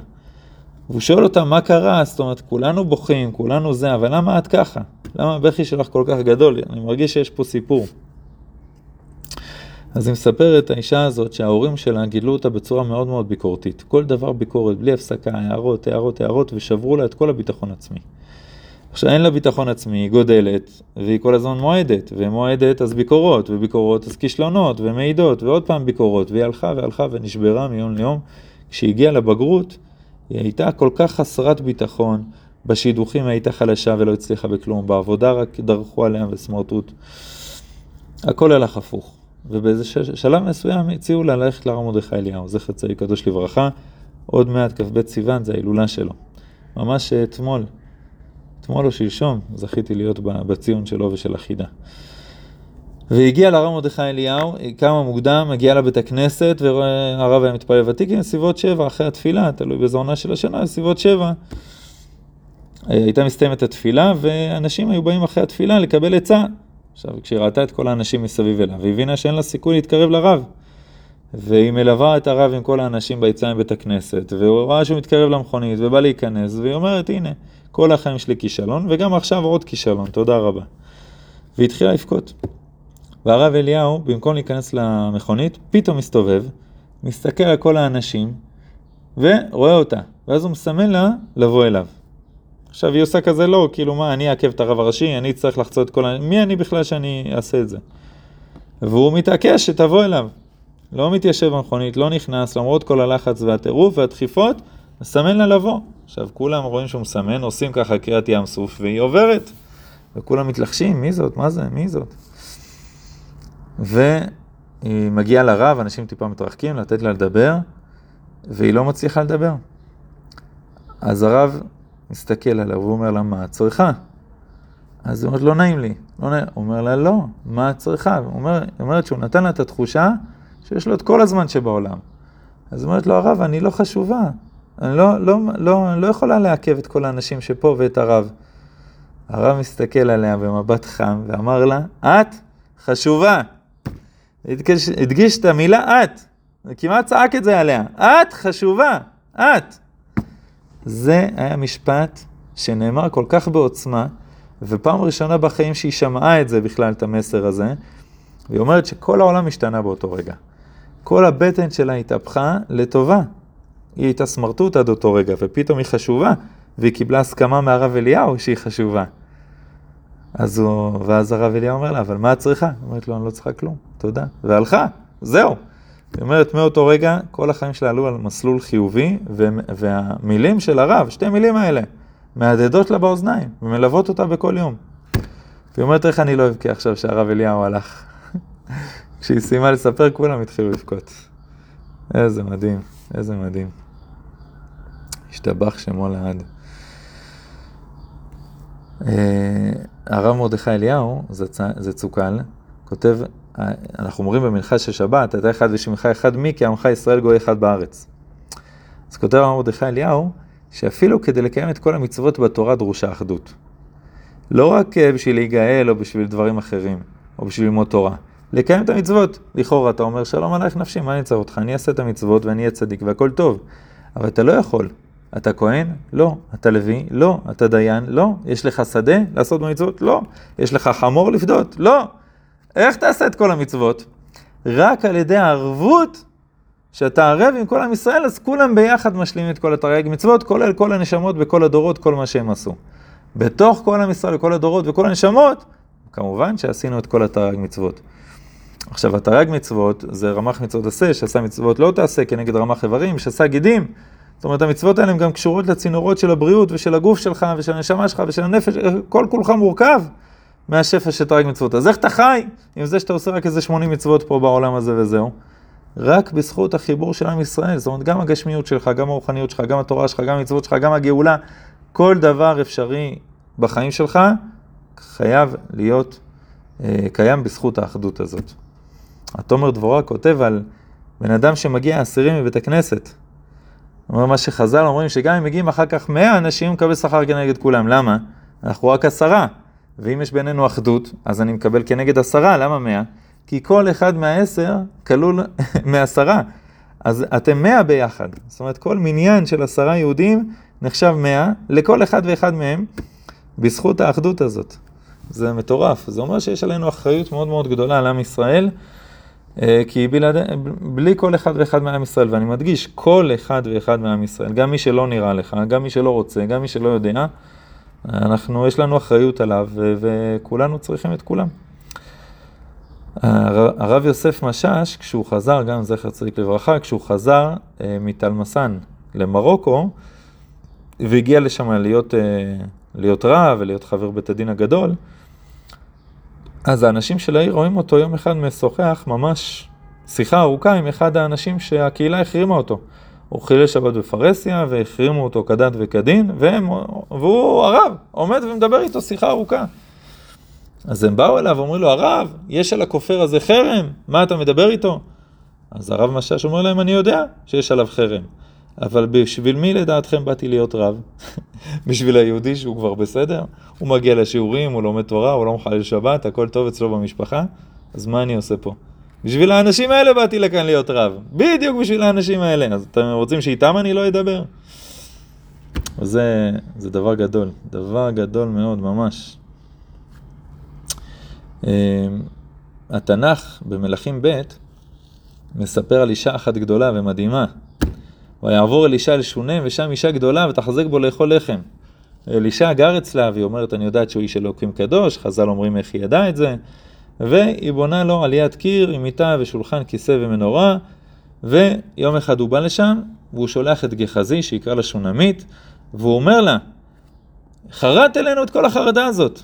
והוא שואל אותה מה קרה, זאת אומרת כולנו בוכים, כולנו זה, אבל למה את ככה? למה הבכי שלך כל כך גדול? אני מרגיש שיש פה סיפור. אז היא מספרת, האישה הזאת, שההורים שלה גידלו אותה בצורה מאוד מאוד ביקורתית. כל דבר ביקורת, בלי הפסקה, הערות, הערות, הערות, ושברו לה את כל הביטחון עצמי. עכשיו אין לה ביטחון עצמי, היא גודלת, והיא כל הזמן מועדת, ומועדת אז ביקורות, וביקורות אז כישלונות, ומעידות, ועוד פעם ביקורות, והיא הלכה והלכה ונשברה מיום ליום. כשהיא הגיעה לבגרות, היא הייתה כל כך חסרת ביטחון, בשידוכים הייתה חלשה ולא הצליחה בכלום, בעבודה רק דרכו עליה וסמרטוט. הכל הלך הפוך. ובאיזה שלב מסוים הציעו לה ללכת להר מרדכי אליהו, זכר צדיק קדוש לברכה, עוד מעט כ"ב סיוון זה ההילולה שלו. ממש אתמול, אתמול או שלשום, זכיתי להיות בציון שלו ושל החידה. והגיע לרב מרדכי אליהו, היא קמה מוקדם, הגיעה לבית הכנסת, והרב היה מתפלל ותיק עם סביבות שבע אחרי התפילה, תלוי באיזו עונה של השנה, סביבות שבע. הייתה מסתיימת התפילה, ואנשים היו באים אחרי התפילה לקבל עצה. עכשיו, כשהיא ראתה את כל האנשים מסביב אליו, היא הבינה שאין לה סיכוי להתקרב לרב. והיא מלווה את הרב עם כל האנשים ביציאה מבית הכנסת, והוא ראה שהוא מתקרב למכונית ובא להיכנס, והיא אומרת, הנה, כל החיים שלי כישלון, וגם עכשיו עוד כישלון, תודה רבה. והיא התחילה לבכות. והרב אליהו, במקום להיכנס למכונית, פתאום מסתובב, מסתכל על כל האנשים, ורואה אותה. ואז הוא מסמן לה לבוא אליו. עכשיו היא עושה כזה לא, כאילו מה, אני אעכב את הרב הראשי, אני צריך לחצות את כל ה... מי אני בכלל שאני אעשה את זה? והוא מתעקש שתבוא אליו. לא מתיישב במכונית, לא נכנס, למרות כל הלחץ והטירוף והדחיפות, מסמן לה לבוא. עכשיו כולם רואים שהוא מסמן, עושים ככה קריאת ים סוף, והיא עוברת. וכולם מתלחשים, מי זאת? מה זה? מי זאת? והיא מגיעה לרב, אנשים טיפה מתרחקים, לתת לה לדבר, והיא לא מצליחה לדבר. אז הרב מסתכל עליו, הוא אומר לה, מה את צריכה? אז היא אומרת, לא נעים לי. לא נעים. הוא אומר לה, לא, מה את צריכה? היא אומר, אומרת שהוא נתן לה את התחושה שיש לו את כל הזמן שבעולם. אז היא אומרת לו, הרב, אני לא חשובה. אני לא, לא, לא, לא יכולה לעכב את כל האנשים שפה ואת הרב. הרב מסתכל עליה במבט חם ואמר לה, את חשובה. הדגיש, הדגיש את המילה את. כמעט צעק את זה עליה. את חשובה, את. זה היה משפט שנאמר כל כך בעוצמה, ופעם ראשונה בחיים שהיא שמעה את זה בכלל, את המסר הזה, והיא אומרת שכל העולם השתנה באותו רגע. כל הבטן שלה התהפכה לטובה. היא הייתה סמרטוט עד אותו רגע, ופתאום היא חשובה, והיא קיבלה הסכמה מהרב אליהו שהיא חשובה. אז הוא, ואז הרב אליהו אומר לה, אבל מה את צריכה? היא אומרת לו, אני לא צריכה כלום, תודה. והלכה, זהו. היא אומרת, מאותו רגע, כל החיים שלה עלו על מסלול חיובי, והמילים של הרב, שתי מילים האלה, מהדהדות לה באוזניים, ומלוות אותה בכל יום. והיא אומרת, איך אני לא אבכה עכשיו שהרב אליהו הלך? (laughs) כשהיא סיימה לספר, כולם התחילו לבכות. איזה מדהים, איזה מדהים. השתבח שמו לעד. אה, הרב מרדכי אליהו, זה צוקל, כותב, אנחנו אומרים במנחה של שבת, אתה אחד ושמך אחד מי, כי עמך ישראל גוי אחד בארץ. אז כותב מרדכי אליהו, שאפילו כדי לקיים את כל המצוות בתורה דרושה אחדות. לא רק אה, בשביל להיגאל או בשביל דברים אחרים, או בשביל ללמוד תורה. לקיים את המצוות. לכאורה אתה אומר, שלום עלייך נפשי, מה אני צריך אותך? אני אעשה את המצוות ואני אהיה צדיק והכל טוב. אבל אתה לא יכול. אתה כהן? לא. אתה לוי? לא. אתה דיין? לא. יש לך שדה לעשות במצוות? לא. יש לך חמור לפדות? לא. איך תעשה את כל המצוות? רק על ידי הערבות שאתה ערב עם כל עם ישראל, אז כולם ביחד משלימים את כל התרי"ג מצוות, כולל כל הנשמות בכל הדורות, כל מה שהם עשו. בתוך כל עם ישראל וכל הדורות וכל הנשמות, כמובן שעשינו את כל התרי"ג מצוות. עכשיו, התרי"ג מצוות זה רמ"ח מצוות עשה, שעשה מצוות לא תעשה כנגד רמ"ח איברים, שעשה גידים. זאת אומרת, המצוות האלה הן גם קשורות לצינורות של הבריאות ושל הגוף שלך ושל הנשמה שלך ושל הנפש, כל כולך מורכב מהשפע של תרי"ג מצוות. אז איך אתה חי עם זה שאתה עושה רק איזה 80 מצוות פה בעולם הזה וזהו? רק בזכות החיבור של עם ישראל, זאת אומרת, גם הגשמיות שלך, גם הרוחניות שלך, גם התורה שלך, גם המצוות שלך, גם הגאולה, כל דבר אפשרי בחיים שלך חייב להיות אה, קיים בזכות האחדות הזאת. התומר דבורה כותב על בן אדם שמגיע עשירים מבית הכנסת. אומר מה שחז"ל אומרים שגם אם מגיעים אחר כך מאה אנשים, הוא מקבל שכר כנגד כולם. למה? אנחנו רק עשרה. ואם יש בינינו אחדות, אז אני מקבל כנגד עשרה, למה מאה? כי כל אחד מהעשר כלול (laughs) מעשרה. אז אתם מאה ביחד. זאת אומרת, כל מניין של עשרה יהודים נחשב מאה, לכל אחד ואחד מהם, בזכות האחדות הזאת. זה מטורף. זה אומר שיש עלינו אחריות מאוד מאוד גדולה על עם ישראל. אה, כי בלעד... בלי כל אחד ואחד מעם ישראל, ואני מדגיש, כל אחד ואחד מעם ישראל, גם מי שלא נראה לך, גם מי שלא רוצה, גם מי שלא יודע, אנחנו, יש לנו אחריות עליו. וכולנו צריכים את כולם. הרב יוסף משאש, כשהוא חזר, גם זכר צדיק לברכה, כשהוא חזר אה, מתלמסן למרוקו, והגיע לשם להיות, אה, להיות רב ולהיות חבר בית הדין הגדול, אז האנשים של העיר רואים אותו יום אחד משוחח ממש שיחה ארוכה עם אחד האנשים שהקהילה החרימה אותו. הוא חילל שבת בפרהסיה והחרימו אותו כדת וכדין, והם, והוא הרב, עומד ומדבר איתו שיחה ארוכה. אז הם באו אליו ואומרים לו, הרב, יש על הכופר הזה חרם, מה אתה מדבר איתו? אז הרב משש אומר להם, אני יודע שיש עליו חרם. אבל בשביל מי לדעתכם באתי להיות רב? (laughs) בשביל היהודי שהוא כבר בסדר? הוא מגיע לשיעורים, הוא לומד תורה, הוא לא מחלל שבת, הכל טוב אצלו במשפחה? אז מה אני עושה פה? בשביל האנשים האלה באתי לכאן להיות רב. בדיוק בשביל האנשים האלה. אז אתם רוצים שאיתם אני לא אדבר? זה, זה דבר גדול, דבר גדול מאוד, ממש. אמ, התנ"ך במלכים ב' מספר על אישה אחת גדולה ומדהימה, ויעבור אלישע אל שונם, ושם אישה גדולה, ותחזק בו לאכול לחם. אלישע גר אצלה, והיא אומרת, אני יודעת שהוא איש אלוקים קדוש, חז"ל אומרים איך היא ידעה את זה, והיא בונה לו עליית קיר עם מיטה ושולחן, כיסא ומנורה, ויום אחד הוא בא לשם, והוא שולח את גחזי, שיקרא לה שונמית, והוא אומר לה, חרדת אלינו את כל החרדה הזאת.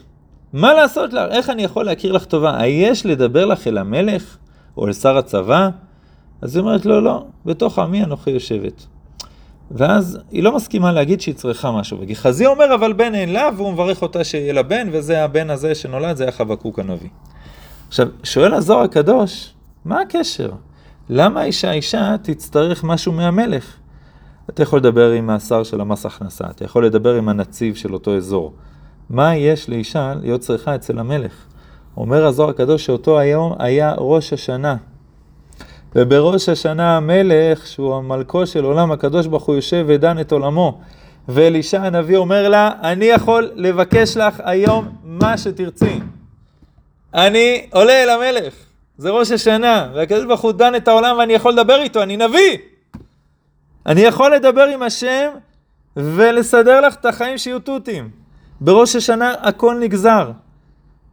מה לעשות לך? איך אני יכול להכיר לך טובה? היש לדבר לך אל המלך או אל שר הצבא? אז היא אומרת לו, לא, בתוך עמי אנוכי יושבת. ואז היא לא מסכימה להגיד שהיא צריכה משהו. וגחזי אומר, אבל בן אין לה, והוא מברך אותה שיהיה לה בן, וזה הבן הזה שנולד, זה היה חבקוק הנביא. עכשיו, שואל הזוהר הקדוש, מה הקשר? למה אישה אישה תצטרך משהו מהמלך? אתה יכול לדבר עם השר של המס הכנסה, אתה יכול לדבר עם הנציב של אותו אזור. מה יש לאישה להיות צריכה אצל המלך? אומר הזוהר הקדוש שאותו היום היה ראש השנה, ובראש השנה המלך, שהוא המלכו של עולם, הקדוש ברוך הוא יושב ודן את עולמו. ואלישע הנביא אומר לה, אני יכול לבקש לך היום מה שתרצי. אני עולה אל המלך, זה ראש השנה, והקדוש ברוך הוא דן את העולם ואני יכול לדבר איתו, אני נביא. אני יכול לדבר עם השם ולסדר לך את החיים שיהיו תותים. בראש השנה הכל נגזר.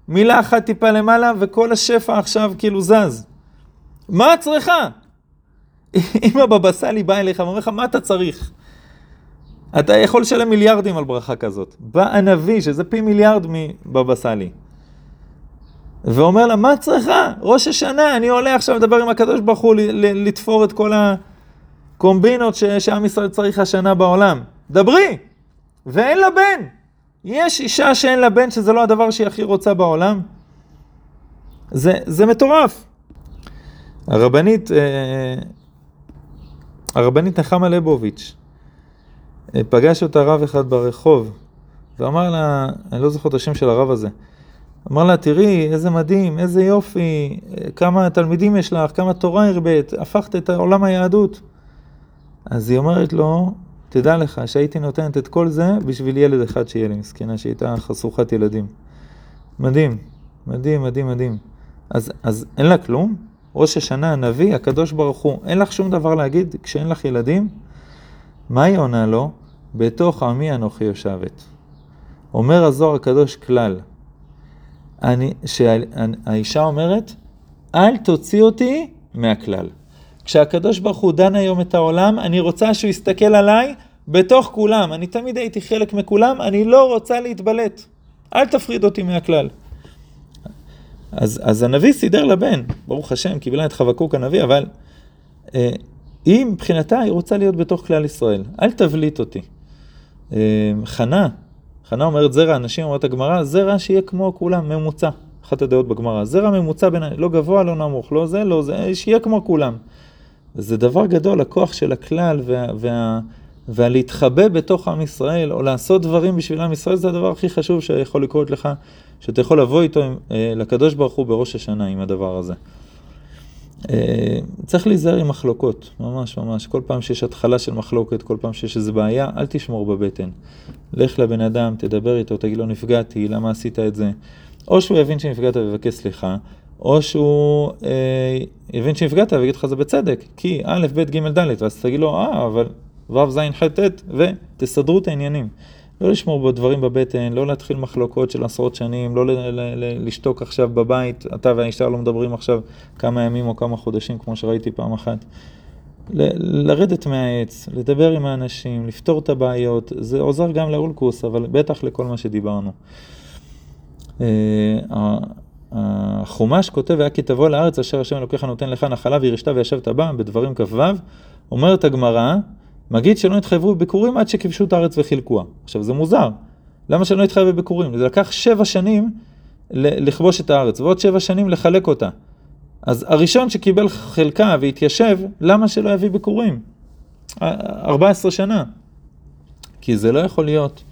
מילה אחת טיפה למעלה וכל השפע עכשיו כאילו זז. מה את צריכה? (laughs) אם הבבא סאלי בא אליך ואומר לך, מה אתה צריך? אתה יכול לשלם מיליארדים על ברכה כזאת. בא הנביא, שזה פי מיליארד מבבא סאלי. ואומר לה, מה צריכה? ראש השנה, אני עולה עכשיו לדבר עם הקדוש ברוך הוא, לתפור את כל הקומבינות שעם ישראל צריך השנה בעולם. דברי! ואין לה בן! יש אישה שאין לה בן, שזה לא הדבר שהיא הכי רוצה בעולם? זה, זה מטורף. הרבנית, אה, הרבנית נחמה ליבוביץ', אה, פגש אותה רב אחד ברחוב, ואמר לה, אני לא זוכר את השם של הרב הזה, אמר לה, תראי, איזה מדהים, איזה יופי, כמה תלמידים יש לך, כמה תורה הרבית, הפכת את עולם היהדות. אז היא אומרת לו, תדע לך שהייתי נותנת את כל זה בשביל ילד אחד שיהיה לי, מסכנה שהייתה חשוכת ילדים. מדהים, מדהים, מדהים, מדהים. אז, אז אין לה כלום? ראש השנה, הנביא, הקדוש ברוך הוא, אין לך שום דבר להגיד כשאין לך ילדים? מה היא עונה לו? בתוך עמי אנוכי יושבת. אומר הזוהר הקדוש כלל, אני, שהאישה אומרת, אל תוציא אותי מהכלל. כשהקדוש ברוך הוא דן היום את העולם, אני רוצה שהוא יסתכל עליי בתוך כולם. אני תמיד הייתי חלק מכולם, אני לא רוצה להתבלט. אל תפריד אותי מהכלל. אז, אז הנביא סידר לבן, ברוך השם, קיבלה את חבקוק הנביא, אבל אה, היא מבחינתה, היא רוצה להיות בתוך כלל ישראל. אל תבליט אותי. אה, חנה, חנה אומרת זרע, אנשים אומרת הגמרא, זרע שיהיה כמו כולם, ממוצע. אחת הדעות בגמרא. זרע ממוצע בין, לא גבוה, לא נמוך, לא זה, לא זה, שיהיה כמו כולם. זה דבר גדול, הכוח של הכלל וה, וה, והלהתחבא בתוך עם ישראל, או לעשות דברים בשביל עם ישראל, זה הדבר הכי חשוב שיכול לקרות לך, שאתה יכול לבוא איתו עם, אה, לקדוש ברוך הוא בראש השנה עם הדבר הזה. אה, צריך להיזהר עם מחלוקות, ממש ממש. כל פעם שיש התחלה של מחלוקת, כל פעם שיש איזו בעיה, אל תשמור בבטן. לך לבן אדם, תדבר איתו, תגיד לו נפגעתי, למה עשית את זה? או שהוא יבין שנפגעת ויבקש סליחה, או שהוא אה, יבין שנפגעת ויגיד לך זה בצדק, כי א', ב', ג', ד', ואז תגיד לו, אה, אבל ו', ז', ח', ט', ותסדרו את העניינים. לא לשמור בדברים בבטן, לא להתחיל מחלוקות של עשרות שנים, לא לשתוק עכשיו בבית, אתה והאישה לא מדברים עכשיו כמה ימים או כמה חודשים, כמו שראיתי פעם אחת. לרדת מהעץ, לדבר עם האנשים, לפתור את הבעיות, זה עוזר גם לאולקוס, אבל בטח לכל מה שדיברנו. אה, החומש כותב, היה כי תבוא לארץ אשר השם אלוקיך נותן לך נחלה וירשת וישבת בה, בדברים כ"ו, אומרת הגמרא, מגיד שלא נתחייבו בביקורים עד שכבשו את הארץ וחילקוה. עכשיו זה מוזר, למה שלא נתחייב בביקורים? זה לקח שבע שנים לכבוש את הארץ, ועוד שבע שנים לחלק אותה. אז הראשון שקיבל חלקה והתיישב, למה שלא יביא ביקורים? 14 שנה. כי זה לא יכול להיות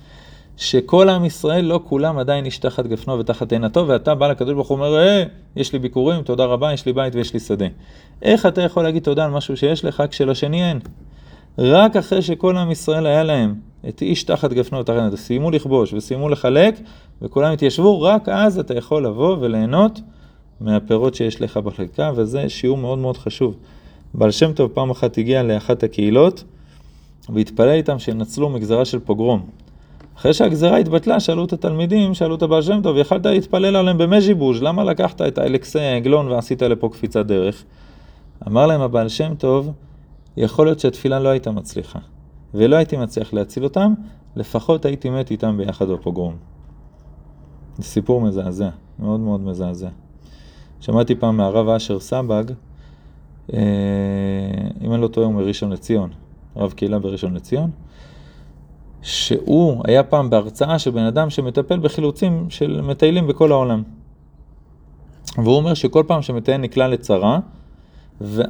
שכל עם ישראל, לא כולם עדיין איש תחת גפנו ותחת עינתו, ואתה בא לקדוש ברוך הוא אומר, אה, יש לי ביקורים, תודה רבה, יש לי בית ויש לי שדה. איך אתה יכול להגיד תודה על משהו שיש לך כשלשני אין? רק אחרי שכל עם ישראל היה להם את איש תחת גפנו ותחת סיימו לכבוש וסיימו לחלק, וכולם התיישבו, רק אז אתה יכול לבוא וליהנות מהפירות שיש לך בחלקה, וזה שיעור מאוד מאוד חשוב. בעל שם טוב פעם אחת הגיע לאחת הקהילות, והתפלל איתם שינצלו מגזרה של פוגרום. אחרי שהגזרה התבטלה, שאלו את התלמידים, שאלו את הבעל שם טוב, יכלת להתפלל עליהם במז'יבוז', למה לקחת את האלכסי העגלון ועשית לפה קפיצת דרך? אמר להם הבעל שם טוב, יכול להיות שהתפילה לא הייתה מצליחה, ולא הייתי מצליח להציל אותם, לפחות הייתי מת איתם ביחד בפוגרום. זה סיפור מזעזע, מאוד מאוד מזעזע. שמעתי פעם מהרב אשר סבג, אה, אם אני לא טועה, הוא מראשון לציון, רב קהילה בראשון לציון, שהוא היה פעם בהרצאה של בן אדם שמטפל בחילוצים של מטיילים בכל העולם. והוא אומר שכל פעם שמטייל נקלע לצרה,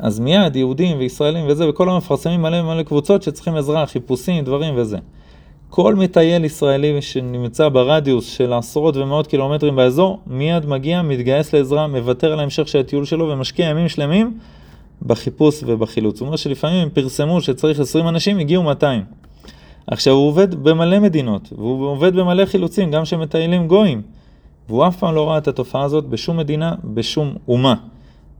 אז מיד יהודים וישראלים וזה, וכל היום מפרסמים מלא מלא קבוצות שצריכים עזרה, חיפושים, דברים וזה. כל מטייל ישראלי שנמצא ברדיוס של עשרות ומאות קילומטרים באזור, מיד מגיע, מתגייס לעזרה, מוותר על ההמשך של הטיול שלו ומשקיע ימים שלמים בחיפוש ובחילוץ. הוא אומר שלפעמים הם פרסמו שצריך 20 אנשים, הגיעו 200. עכשיו הוא עובד במלא מדינות, והוא עובד במלא חילוצים, גם שמטיילים גויים. והוא אף פעם לא ראה את התופעה הזאת בשום מדינה, בשום אומה.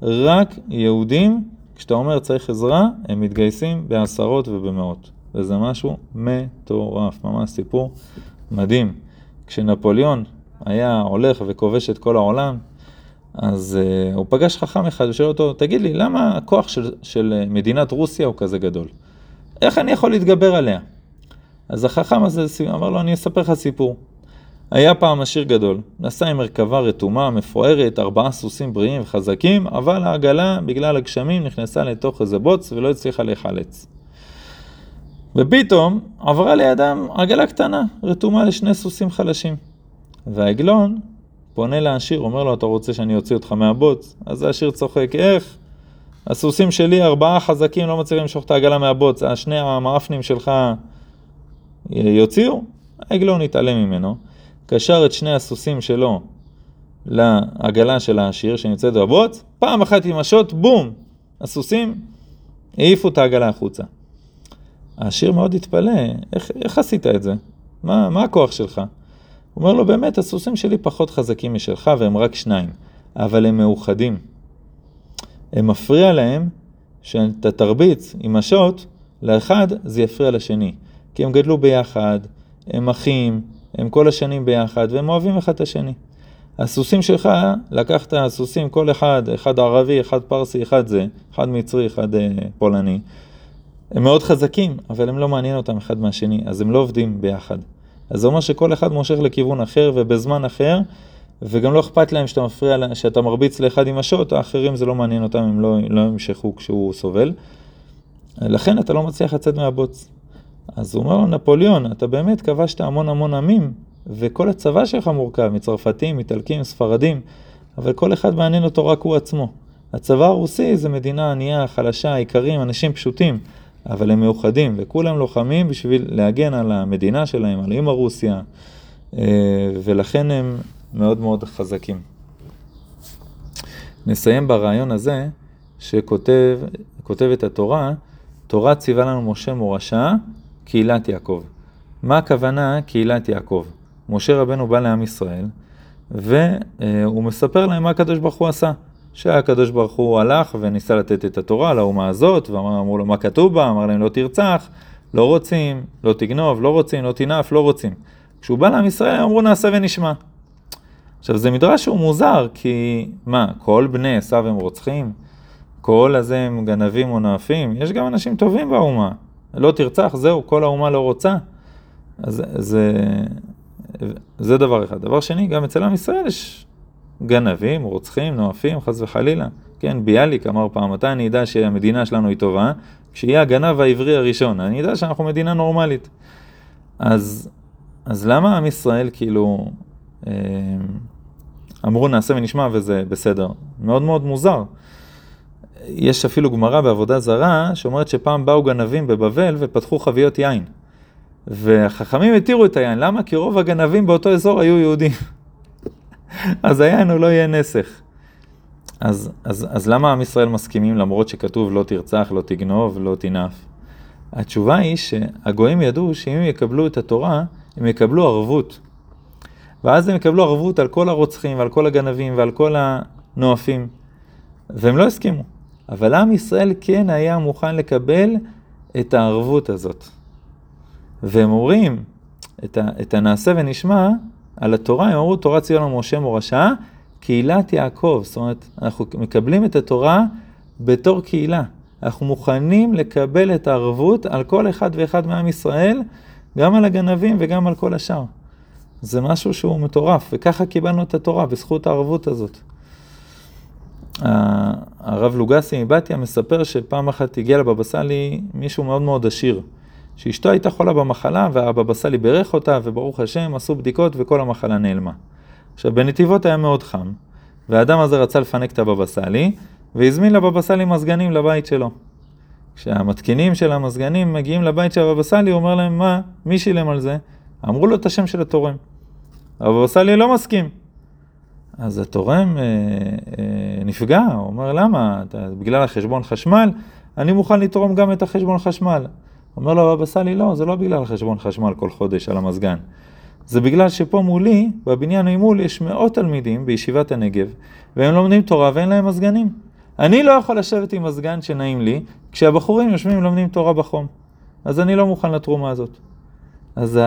רק יהודים, כשאתה אומר צריך עזרה, הם מתגייסים בעשרות ובמאות. וזה משהו מטורף, ממש סיפור מדהים. כשנפוליאון היה הולך וכובש את כל העולם, אז uh, הוא פגש חכם אחד ושואל אותו, תגיד לי, למה הכוח של, של מדינת רוסיה הוא כזה גדול? איך אני יכול להתגבר עליה? אז החכם הזה אמר לו, אני אספר לך סיפור. היה פעם עשיר גדול, נסע עם מרכבה רתומה, מפוארת, ארבעה סוסים בריאים וחזקים, אבל העגלה, בגלל הגשמים, נכנסה לתוך איזה בוץ ולא הצליחה להיחלץ. ופתאום עברה לידם עגלה קטנה, רתומה לשני סוסים חלשים. והעגלון פונה לעשיר, אומר לו, אתה רוצה שאני אוציא אותך מהבוץ? אז העשיר צוחק, איך? הסוסים שלי, ארבעה חזקים, לא מצליחים למשוך את העגלה מהבוץ, השני המאפנים שלך יוציאו? העגלון התעלם ממנו, קשר את שני הסוסים שלו לעגלה של העשיר שנמצאת בבוץ, פעם אחת עם השוט, בום! הסוסים העיפו את העגלה החוצה. העשיר מאוד התפלא, איך, איך עשית את זה? מה, מה הכוח שלך? הוא אומר לו, באמת, הסוסים שלי פחות חזקים משלך והם רק שניים, אבל הם מאוחדים. הם מפריע להם שאתה תרביץ עם השוט, לאחד זה יפריע לשני. כי הם גדלו ביחד, הם אחים, הם כל השנים ביחד, והם אוהבים אחד את השני. הסוסים שלך, לקחת סוסים, כל אחד, אחד ערבי, אחד פרסי, אחד זה, אחד מצרי, אחד אה, פולני. הם מאוד חזקים, אבל הם לא מעניין אותם אחד מהשני, אז הם לא עובדים ביחד. אז זה אומר שכל אחד מושך לכיוון אחר ובזמן אחר, וגם לא אכפת להם שאתה מפריע, שאתה מרביץ לאחד עם השוט, האחרים זה לא מעניין אותם, הם לא, לא ימשכו כשהוא סובל. לכן אתה לא מצליח לצאת מהבוץ. אז הוא אומר לו, נפוליאון, אתה באמת כבשת המון המון עמים, וכל הצבא שלך מורכב מצרפתים, איטלקים, ספרדים, אבל כל אחד מעניין אותו רק הוא עצמו. הצבא הרוסי זה מדינה ענייה, חלשה, איכרים, אנשים פשוטים. אבל הם מאוחדים, וכולם לוחמים בשביל להגן על המדינה שלהם, על אימא רוסיה, אה, ולכן הם מאוד מאוד חזקים. נסיים ברעיון הזה, שכותב את התורה, תורה ציווה לנו משה מורשה, קהילת יעקב. מה הכוונה קהילת יעקב? משה רבנו בא לעם ישראל, והוא מספר להם מה הקדוש ברוך הוא עשה. שהקדוש ברוך הוא הלך וניסה לתת את התורה לאומה הזאת, ואמרו לו מה כתוב בה, אמר להם לא תרצח, לא רוצים, לא תגנוב, לא רוצים, לא תנאף, לא רוצים. כשהוא בא לעם ישראל אמרו נעשה ונשמע. עכשיו זה מדרש שהוא מוזר, כי מה, כל בני עשיו הם רוצחים? כל הזה הם גנבים או נאפים? יש גם אנשים טובים באומה. לא תרצח, זהו, כל האומה לא רוצה. אז זה, זה דבר אחד. דבר שני, גם אצל עם ישראל יש גנבים, רוצחים, נואפים, חס וחלילה. כן, ביאליק אמר פעם, מתי אני אדע שהמדינה שלנו היא טובה? כשיהיה הגנב העברי הראשון, אני אדע שאנחנו מדינה נורמלית. אז, אז למה עם ישראל כאילו אה, אמרו נעשה ונשמע וזה בסדר? מאוד מאוד מוזר. יש אפילו גמרא בעבודה זרה שאומרת שפעם באו גנבים בבבל ופתחו חביות יין. והחכמים התירו את היין, למה? כי רוב הגנבים באותו אזור היו יהודים. (laughs) אז היין הוא לא יהיה נסך. אז, אז, אז למה עם ישראל מסכימים למרות שכתוב לא תרצח, לא תגנוב, לא תנאף? התשובה היא שהגויים ידעו שאם הם יקבלו את התורה, הם יקבלו ערבות. ואז הם יקבלו ערבות על כל הרוצחים ועל כל הגנבים ועל כל הנואפים. והם לא הסכימו. אבל עם ישראל כן היה מוכן לקבל את הערבות הזאת. והם אומרים, את, ה, את הנעשה ונשמע, על התורה, הם אמרו, תורה ציון למשה מורשה, קהילת יעקב. זאת אומרת, אנחנו מקבלים את התורה בתור קהילה. אנחנו מוכנים לקבל את הערבות על כל אחד ואחד מעם ישראל, גם על הגנבים וגם על כל השאר. זה משהו שהוא מטורף, וככה קיבלנו את התורה, בזכות הערבות הזאת. הרב לוגסי מבתיה מספר שפעם אחת הגיע לבבא סאלי מישהו מאוד מאוד עשיר. שאשתו הייתה חולה במחלה והבבא סאלי בירך אותה וברוך השם עשו בדיקות וכל המחלה נעלמה. עכשיו בנתיבות היה מאוד חם והאדם הזה רצה לפנק את הבבא סאלי והזמין לבבא סאלי מזגנים לבית שלו. כשהמתקינים של המזגנים מגיעים לבית של הבבא סאלי הוא אומר להם מה, מי שילם על זה? אמרו לו את השם של התורם. הבבא סאלי לא מסכים. אז התורם אה, אה, נפגע, הוא אומר למה? אתה, בגלל החשבון חשמל, אני מוכן לתרום גם את החשבון חשמל. אומר לו הבבא סאלי, לא, זה לא בגלל חשבון חשמל כל חודש על המזגן. זה בגלל שפה מולי, בבניין ממול, יש מאות תלמידים בישיבת הנגב, והם לומדים תורה ואין להם מזגנים. אני לא יכול לשבת עם מזגן שנעים לי, כשהבחורים יושבים ולומדים תורה בחום. אז אני לא מוכן לתרומה הזאת. אז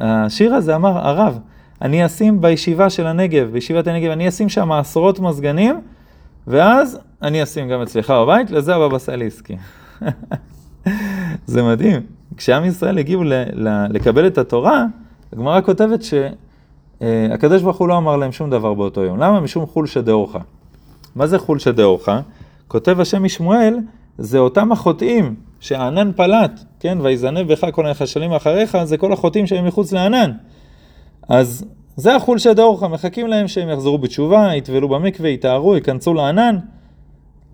השיר הזה אמר, הרב, אני אשים בישיבה של הנגב, בישיבת הנגב, אני אשים שם עשרות מזגנים, ואז אני אשים גם אצלך בבית, לזה הבבא סאלי הסכים. (laughs) זה מדהים. כשעם ישראל הגיעו ל, ל, לקבל את התורה, הגמרא כותבת שהקדוש ברוך הוא לא אמר להם שום דבר באותו יום. למה? משום חולשא דאורחא. מה זה חולשא דאורחא? כותב השם משמואל, זה אותם החוטאים שהענן פלט, כן? ויזנב בך כל הנחשלים אחריך, זה כל החוטאים שהם מחוץ לענן. אז זה החולשא דאורחא, מחכים להם שהם יחזרו בתשובה, יטבלו במקווה, יטהרו, ייכנסו לענן.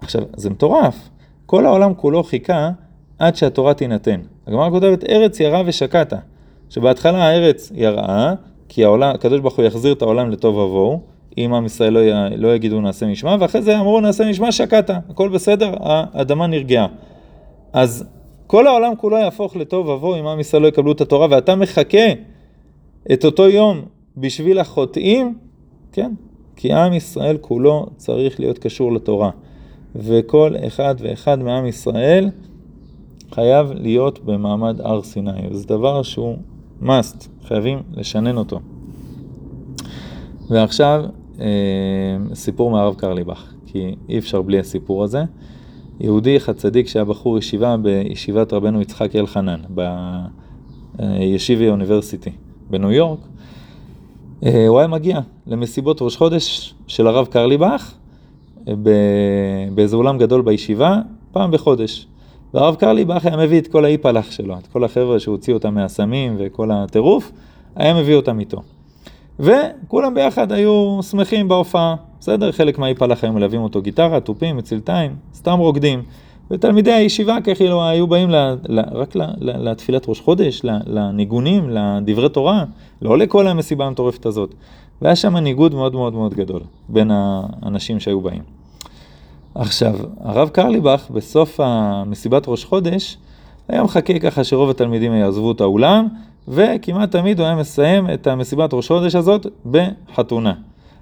עכשיו, זה מטורף. כל העולם כולו חיכה עד שהתורה תינתן. הגמרא כותבת, ארץ ירה ושקעת. שבהתחלה הארץ יראה, כי העולם, הקדוש ברוך הוא יחזיר את העולם לטוב ובוהו, אם עם ישראל לא, י, לא יגידו נעשה משמע, ואחרי זה אמרו נעשה משמע, שקעת, הכל בסדר, האדמה נרגעה. אז כל העולם כולו יהפוך לטוב ובוהו אם עם ישראל לא יקבלו את התורה, ואתה מחכה את אותו יום בשביל החוטאים, כן? כי עם ישראל כולו צריך להיות קשור לתורה. וכל אחד ואחד מעם ישראל חייב להיות במעמד הר סיני. זה דבר שהוא must, חייבים לשנן אותו. ועכשיו אה, סיפור מהרב קרליבך, כי אי אפשר בלי הסיפור הזה. יהודי אחד צדיק שהיה בחור ישיבה בישיבת רבנו יצחק אלחנן, בישיבי אוניברסיטי בניו יורק, אה, הוא היה מגיע למסיבות ראש חודש של הרב קרליבך באיזה אולם גדול בישיבה, פעם בחודש. והרב קרליבך היה מביא את כל האיפלח שלו, את כל החבר'ה שהוציאו אותם מהסמים וכל הטירוף, היה מביא אותם איתו. וכולם ביחד היו שמחים בהופעה, בסדר? חלק מהאיפלח היו מלווים אותו גיטרה, תופים, מצלתיים, סתם רוקדים. ותלמידי הישיבה כאילו היו באים ל, ל, רק ל, ל, לתפילת ראש חודש, ל, לניגונים, לדברי תורה, לא לכל המסיבה המטורפת הזאת. והיה שם ניגוד מאוד מאוד מאוד גדול בין האנשים שהיו באים. עכשיו, הרב קרליבך בסוף המסיבת ראש חודש היה מחכה ככה שרוב התלמידים יעזבו את האולם, וכמעט תמיד הוא היה מסיים את המסיבת ראש חודש הזאת בחתונה.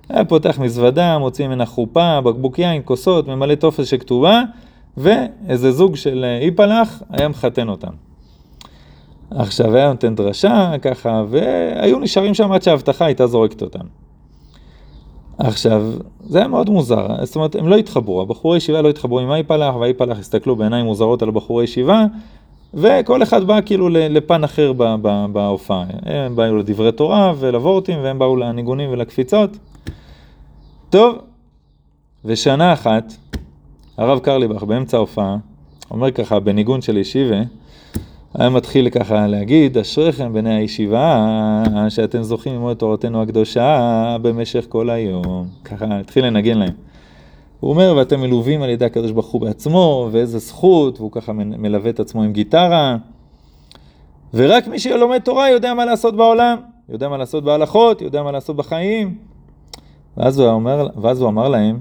היה פותח מזוודה, מוציא ממנה חופה, בקבוק יין, כוסות, ממלא טופס שכתובה, ואיזה זוג של איפלח היה מחתן אותם. עכשיו היה נותן דרשה ככה, והיו נשארים שם עד שההבטחה הייתה זורקת אותם. עכשיו, זה היה מאוד מוזר, זאת אומרת, הם לא התחברו, הבחורי ישיבה לא התחברו עם האיפלח, והאיפלח הסתכלו בעיניים מוזרות על הבחורי ישיבה, וכל אחד בא כאילו לפן אחר בהופעה. הם באו לדברי תורה ולוורטים, והם באו לניגונים ולקפיצות. טוב, ושנה אחת, הרב קרליבך באמצע ההופעה, אומר ככה, בניגון של ישיבה, היה מתחיל ככה להגיד, אשריכם בני הישיבה, שאתם זוכים ללמוד את תורתנו הקדושה במשך כל היום. ככה התחיל לנגן להם. הוא אומר, ואתם מלווים על ידי הקדוש ברוך הוא בעצמו, ואיזה זכות, והוא ככה מלווה את עצמו עם גיטרה. ורק מי שלומד תורה יודע מה לעשות בעולם, יודע מה לעשות בהלכות, יודע מה לעשות בחיים. ואז הוא, אומר, ואז הוא אמר להם,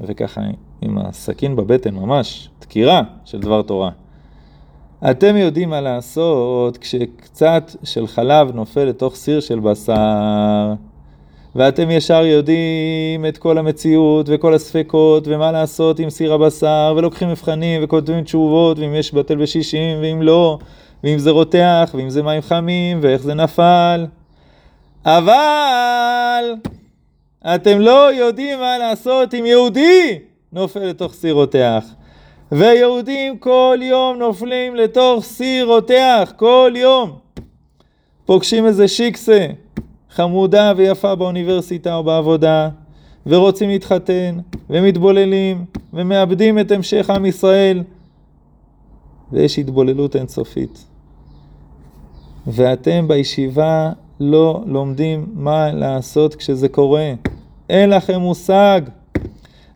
וככה עם הסכין בבטן ממש, דקירה של דבר תורה. אתם יודעים מה לעשות כשקצת של חלב נופל לתוך סיר של בשר, ואתם ישר יודעים את כל המציאות וכל הספקות ומה לעשות עם סיר הבשר, ולוקחים מבחנים וכותבים תשובות, ואם יש בטל בשישים ואם לא, ואם זה רותח, ואם זה מים חמים, ואיך זה נפל. אבל אתם לא יודעים מה לעשות עם יהודי נופל לתוך סיר רותח. ויהודים כל יום נופלים לתוך סיר רותח, כל יום. פוגשים איזה שיקסה, חמודה ויפה באוניברסיטה או בעבודה, ורוצים להתחתן, ומתבוללים, ומאבדים את המשך עם ישראל, ויש התבוללות אינסופית. ואתם בישיבה לא לומדים מה לעשות כשזה קורה. אין לכם מושג.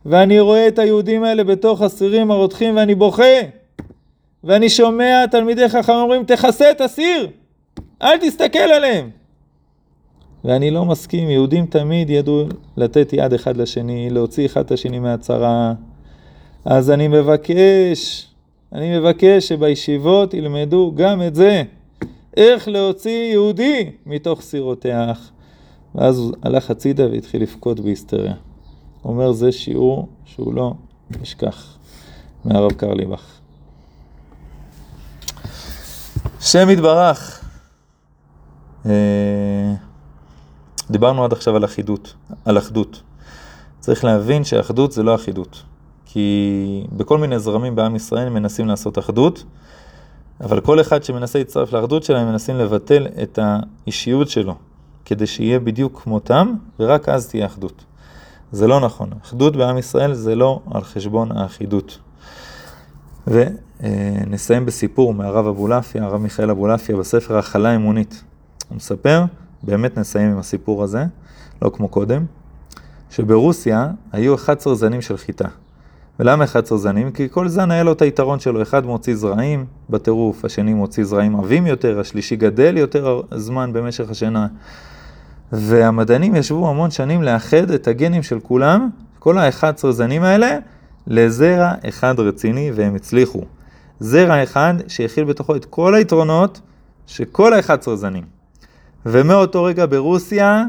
ואני רואה את היהודים האלה בתוך הסירים הרותחים ואני בוכה. ואני שומע תלמידי חכם אומרים, תכסה את הסיר, אל תסתכל עליהם. ואני לא מסכים, יהודים תמיד ידעו לתת יד אחד לשני, להוציא אחד את השני מהצרה. אז אני מבקש, אני מבקש שבישיבות ילמדו גם את זה, איך להוציא יהודי מתוך סירותיך. ואז הוא הלך הצידה והתחיל לבכות בהיסטריה. אומר זה שיעור שהוא לא נשכח מהרב קרליבך. שם יתברך. אה, דיברנו עד עכשיו על אחידות, על אחדות. צריך להבין שאחדות זה לא אחידות. כי בכל מיני זרמים בעם ישראל מנסים לעשות אחדות, אבל כל אחד שמנסה להצטרף לאחדות שלהם, מנסים לבטל את האישיות שלו, כדי שיהיה בדיוק כמותם, ורק אז תהיה אחדות. זה לא נכון. אחדות בעם ישראל זה לא על חשבון האחידות. ונסיים בסיפור מהרב אבולעפיה, הרב מיכאל אבולעפיה, בספר הכלה אמונית. הוא מספר, באמת נסיים עם הסיפור הזה, לא כמו קודם, שברוסיה היו 11 זנים של חיטה. ולמה 11 זנים? כי כל זן היה לו את היתרון שלו, אחד מוציא זרעים בטירוף, השני מוציא זרעים עבים יותר, השלישי גדל יותר זמן במשך השנה. והמדענים ישבו המון שנים לאחד את הגנים של כולם, כל ה-11 זנים האלה, לזרע אחד רציני, והם הצליחו. זרע אחד שהכיל בתוכו את כל היתרונות שכל ה-11 זנים. ומאותו רגע ברוסיה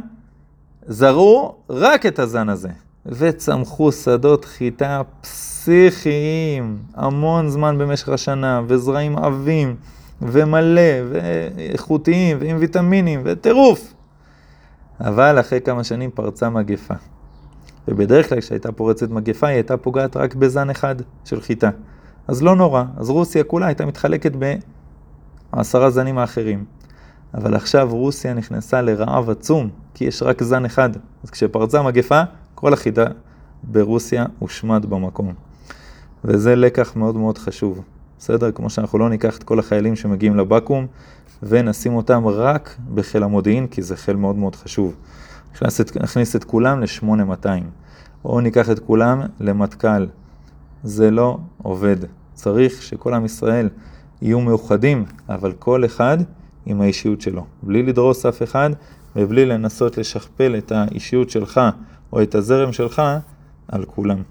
זרעו רק את הזן הזה. וצמחו שדות חיטה פסיכיים, המון זמן במשך השנה, וזרעים עבים, ומלא, ואיכותיים, ועם ויטמינים, וטירוף. אבל אחרי כמה שנים פרצה מגפה. ובדרך כלל כשהייתה פורצת מגפה, היא הייתה פוגעת רק בזן אחד של חיטה. אז לא נורא, אז רוסיה כולה הייתה מתחלקת בעשרה זנים האחרים. אבל עכשיו רוסיה נכנסה לרעב עצום, כי יש רק זן אחד. אז כשפרצה מגפה, כל החיטה ברוסיה הושמד במקום. וזה לקח מאוד מאוד חשוב. בסדר? כמו שאנחנו לא ניקח את כל החיילים שמגיעים לבקו"ם ונשים אותם רק בחיל המודיעין, כי זה חיל מאוד מאוד חשוב. נכניס את כולם ל-8200, או ניקח את כולם למטכ"ל. זה לא עובד. צריך שכל עם ישראל יהיו מאוחדים, אבל כל אחד עם האישיות שלו. בלי לדרוס אף אחד ובלי לנסות לשכפל את האישיות שלך או את הזרם שלך על כולם.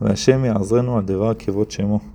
והשם יעזרנו על דבר כבוד שמו.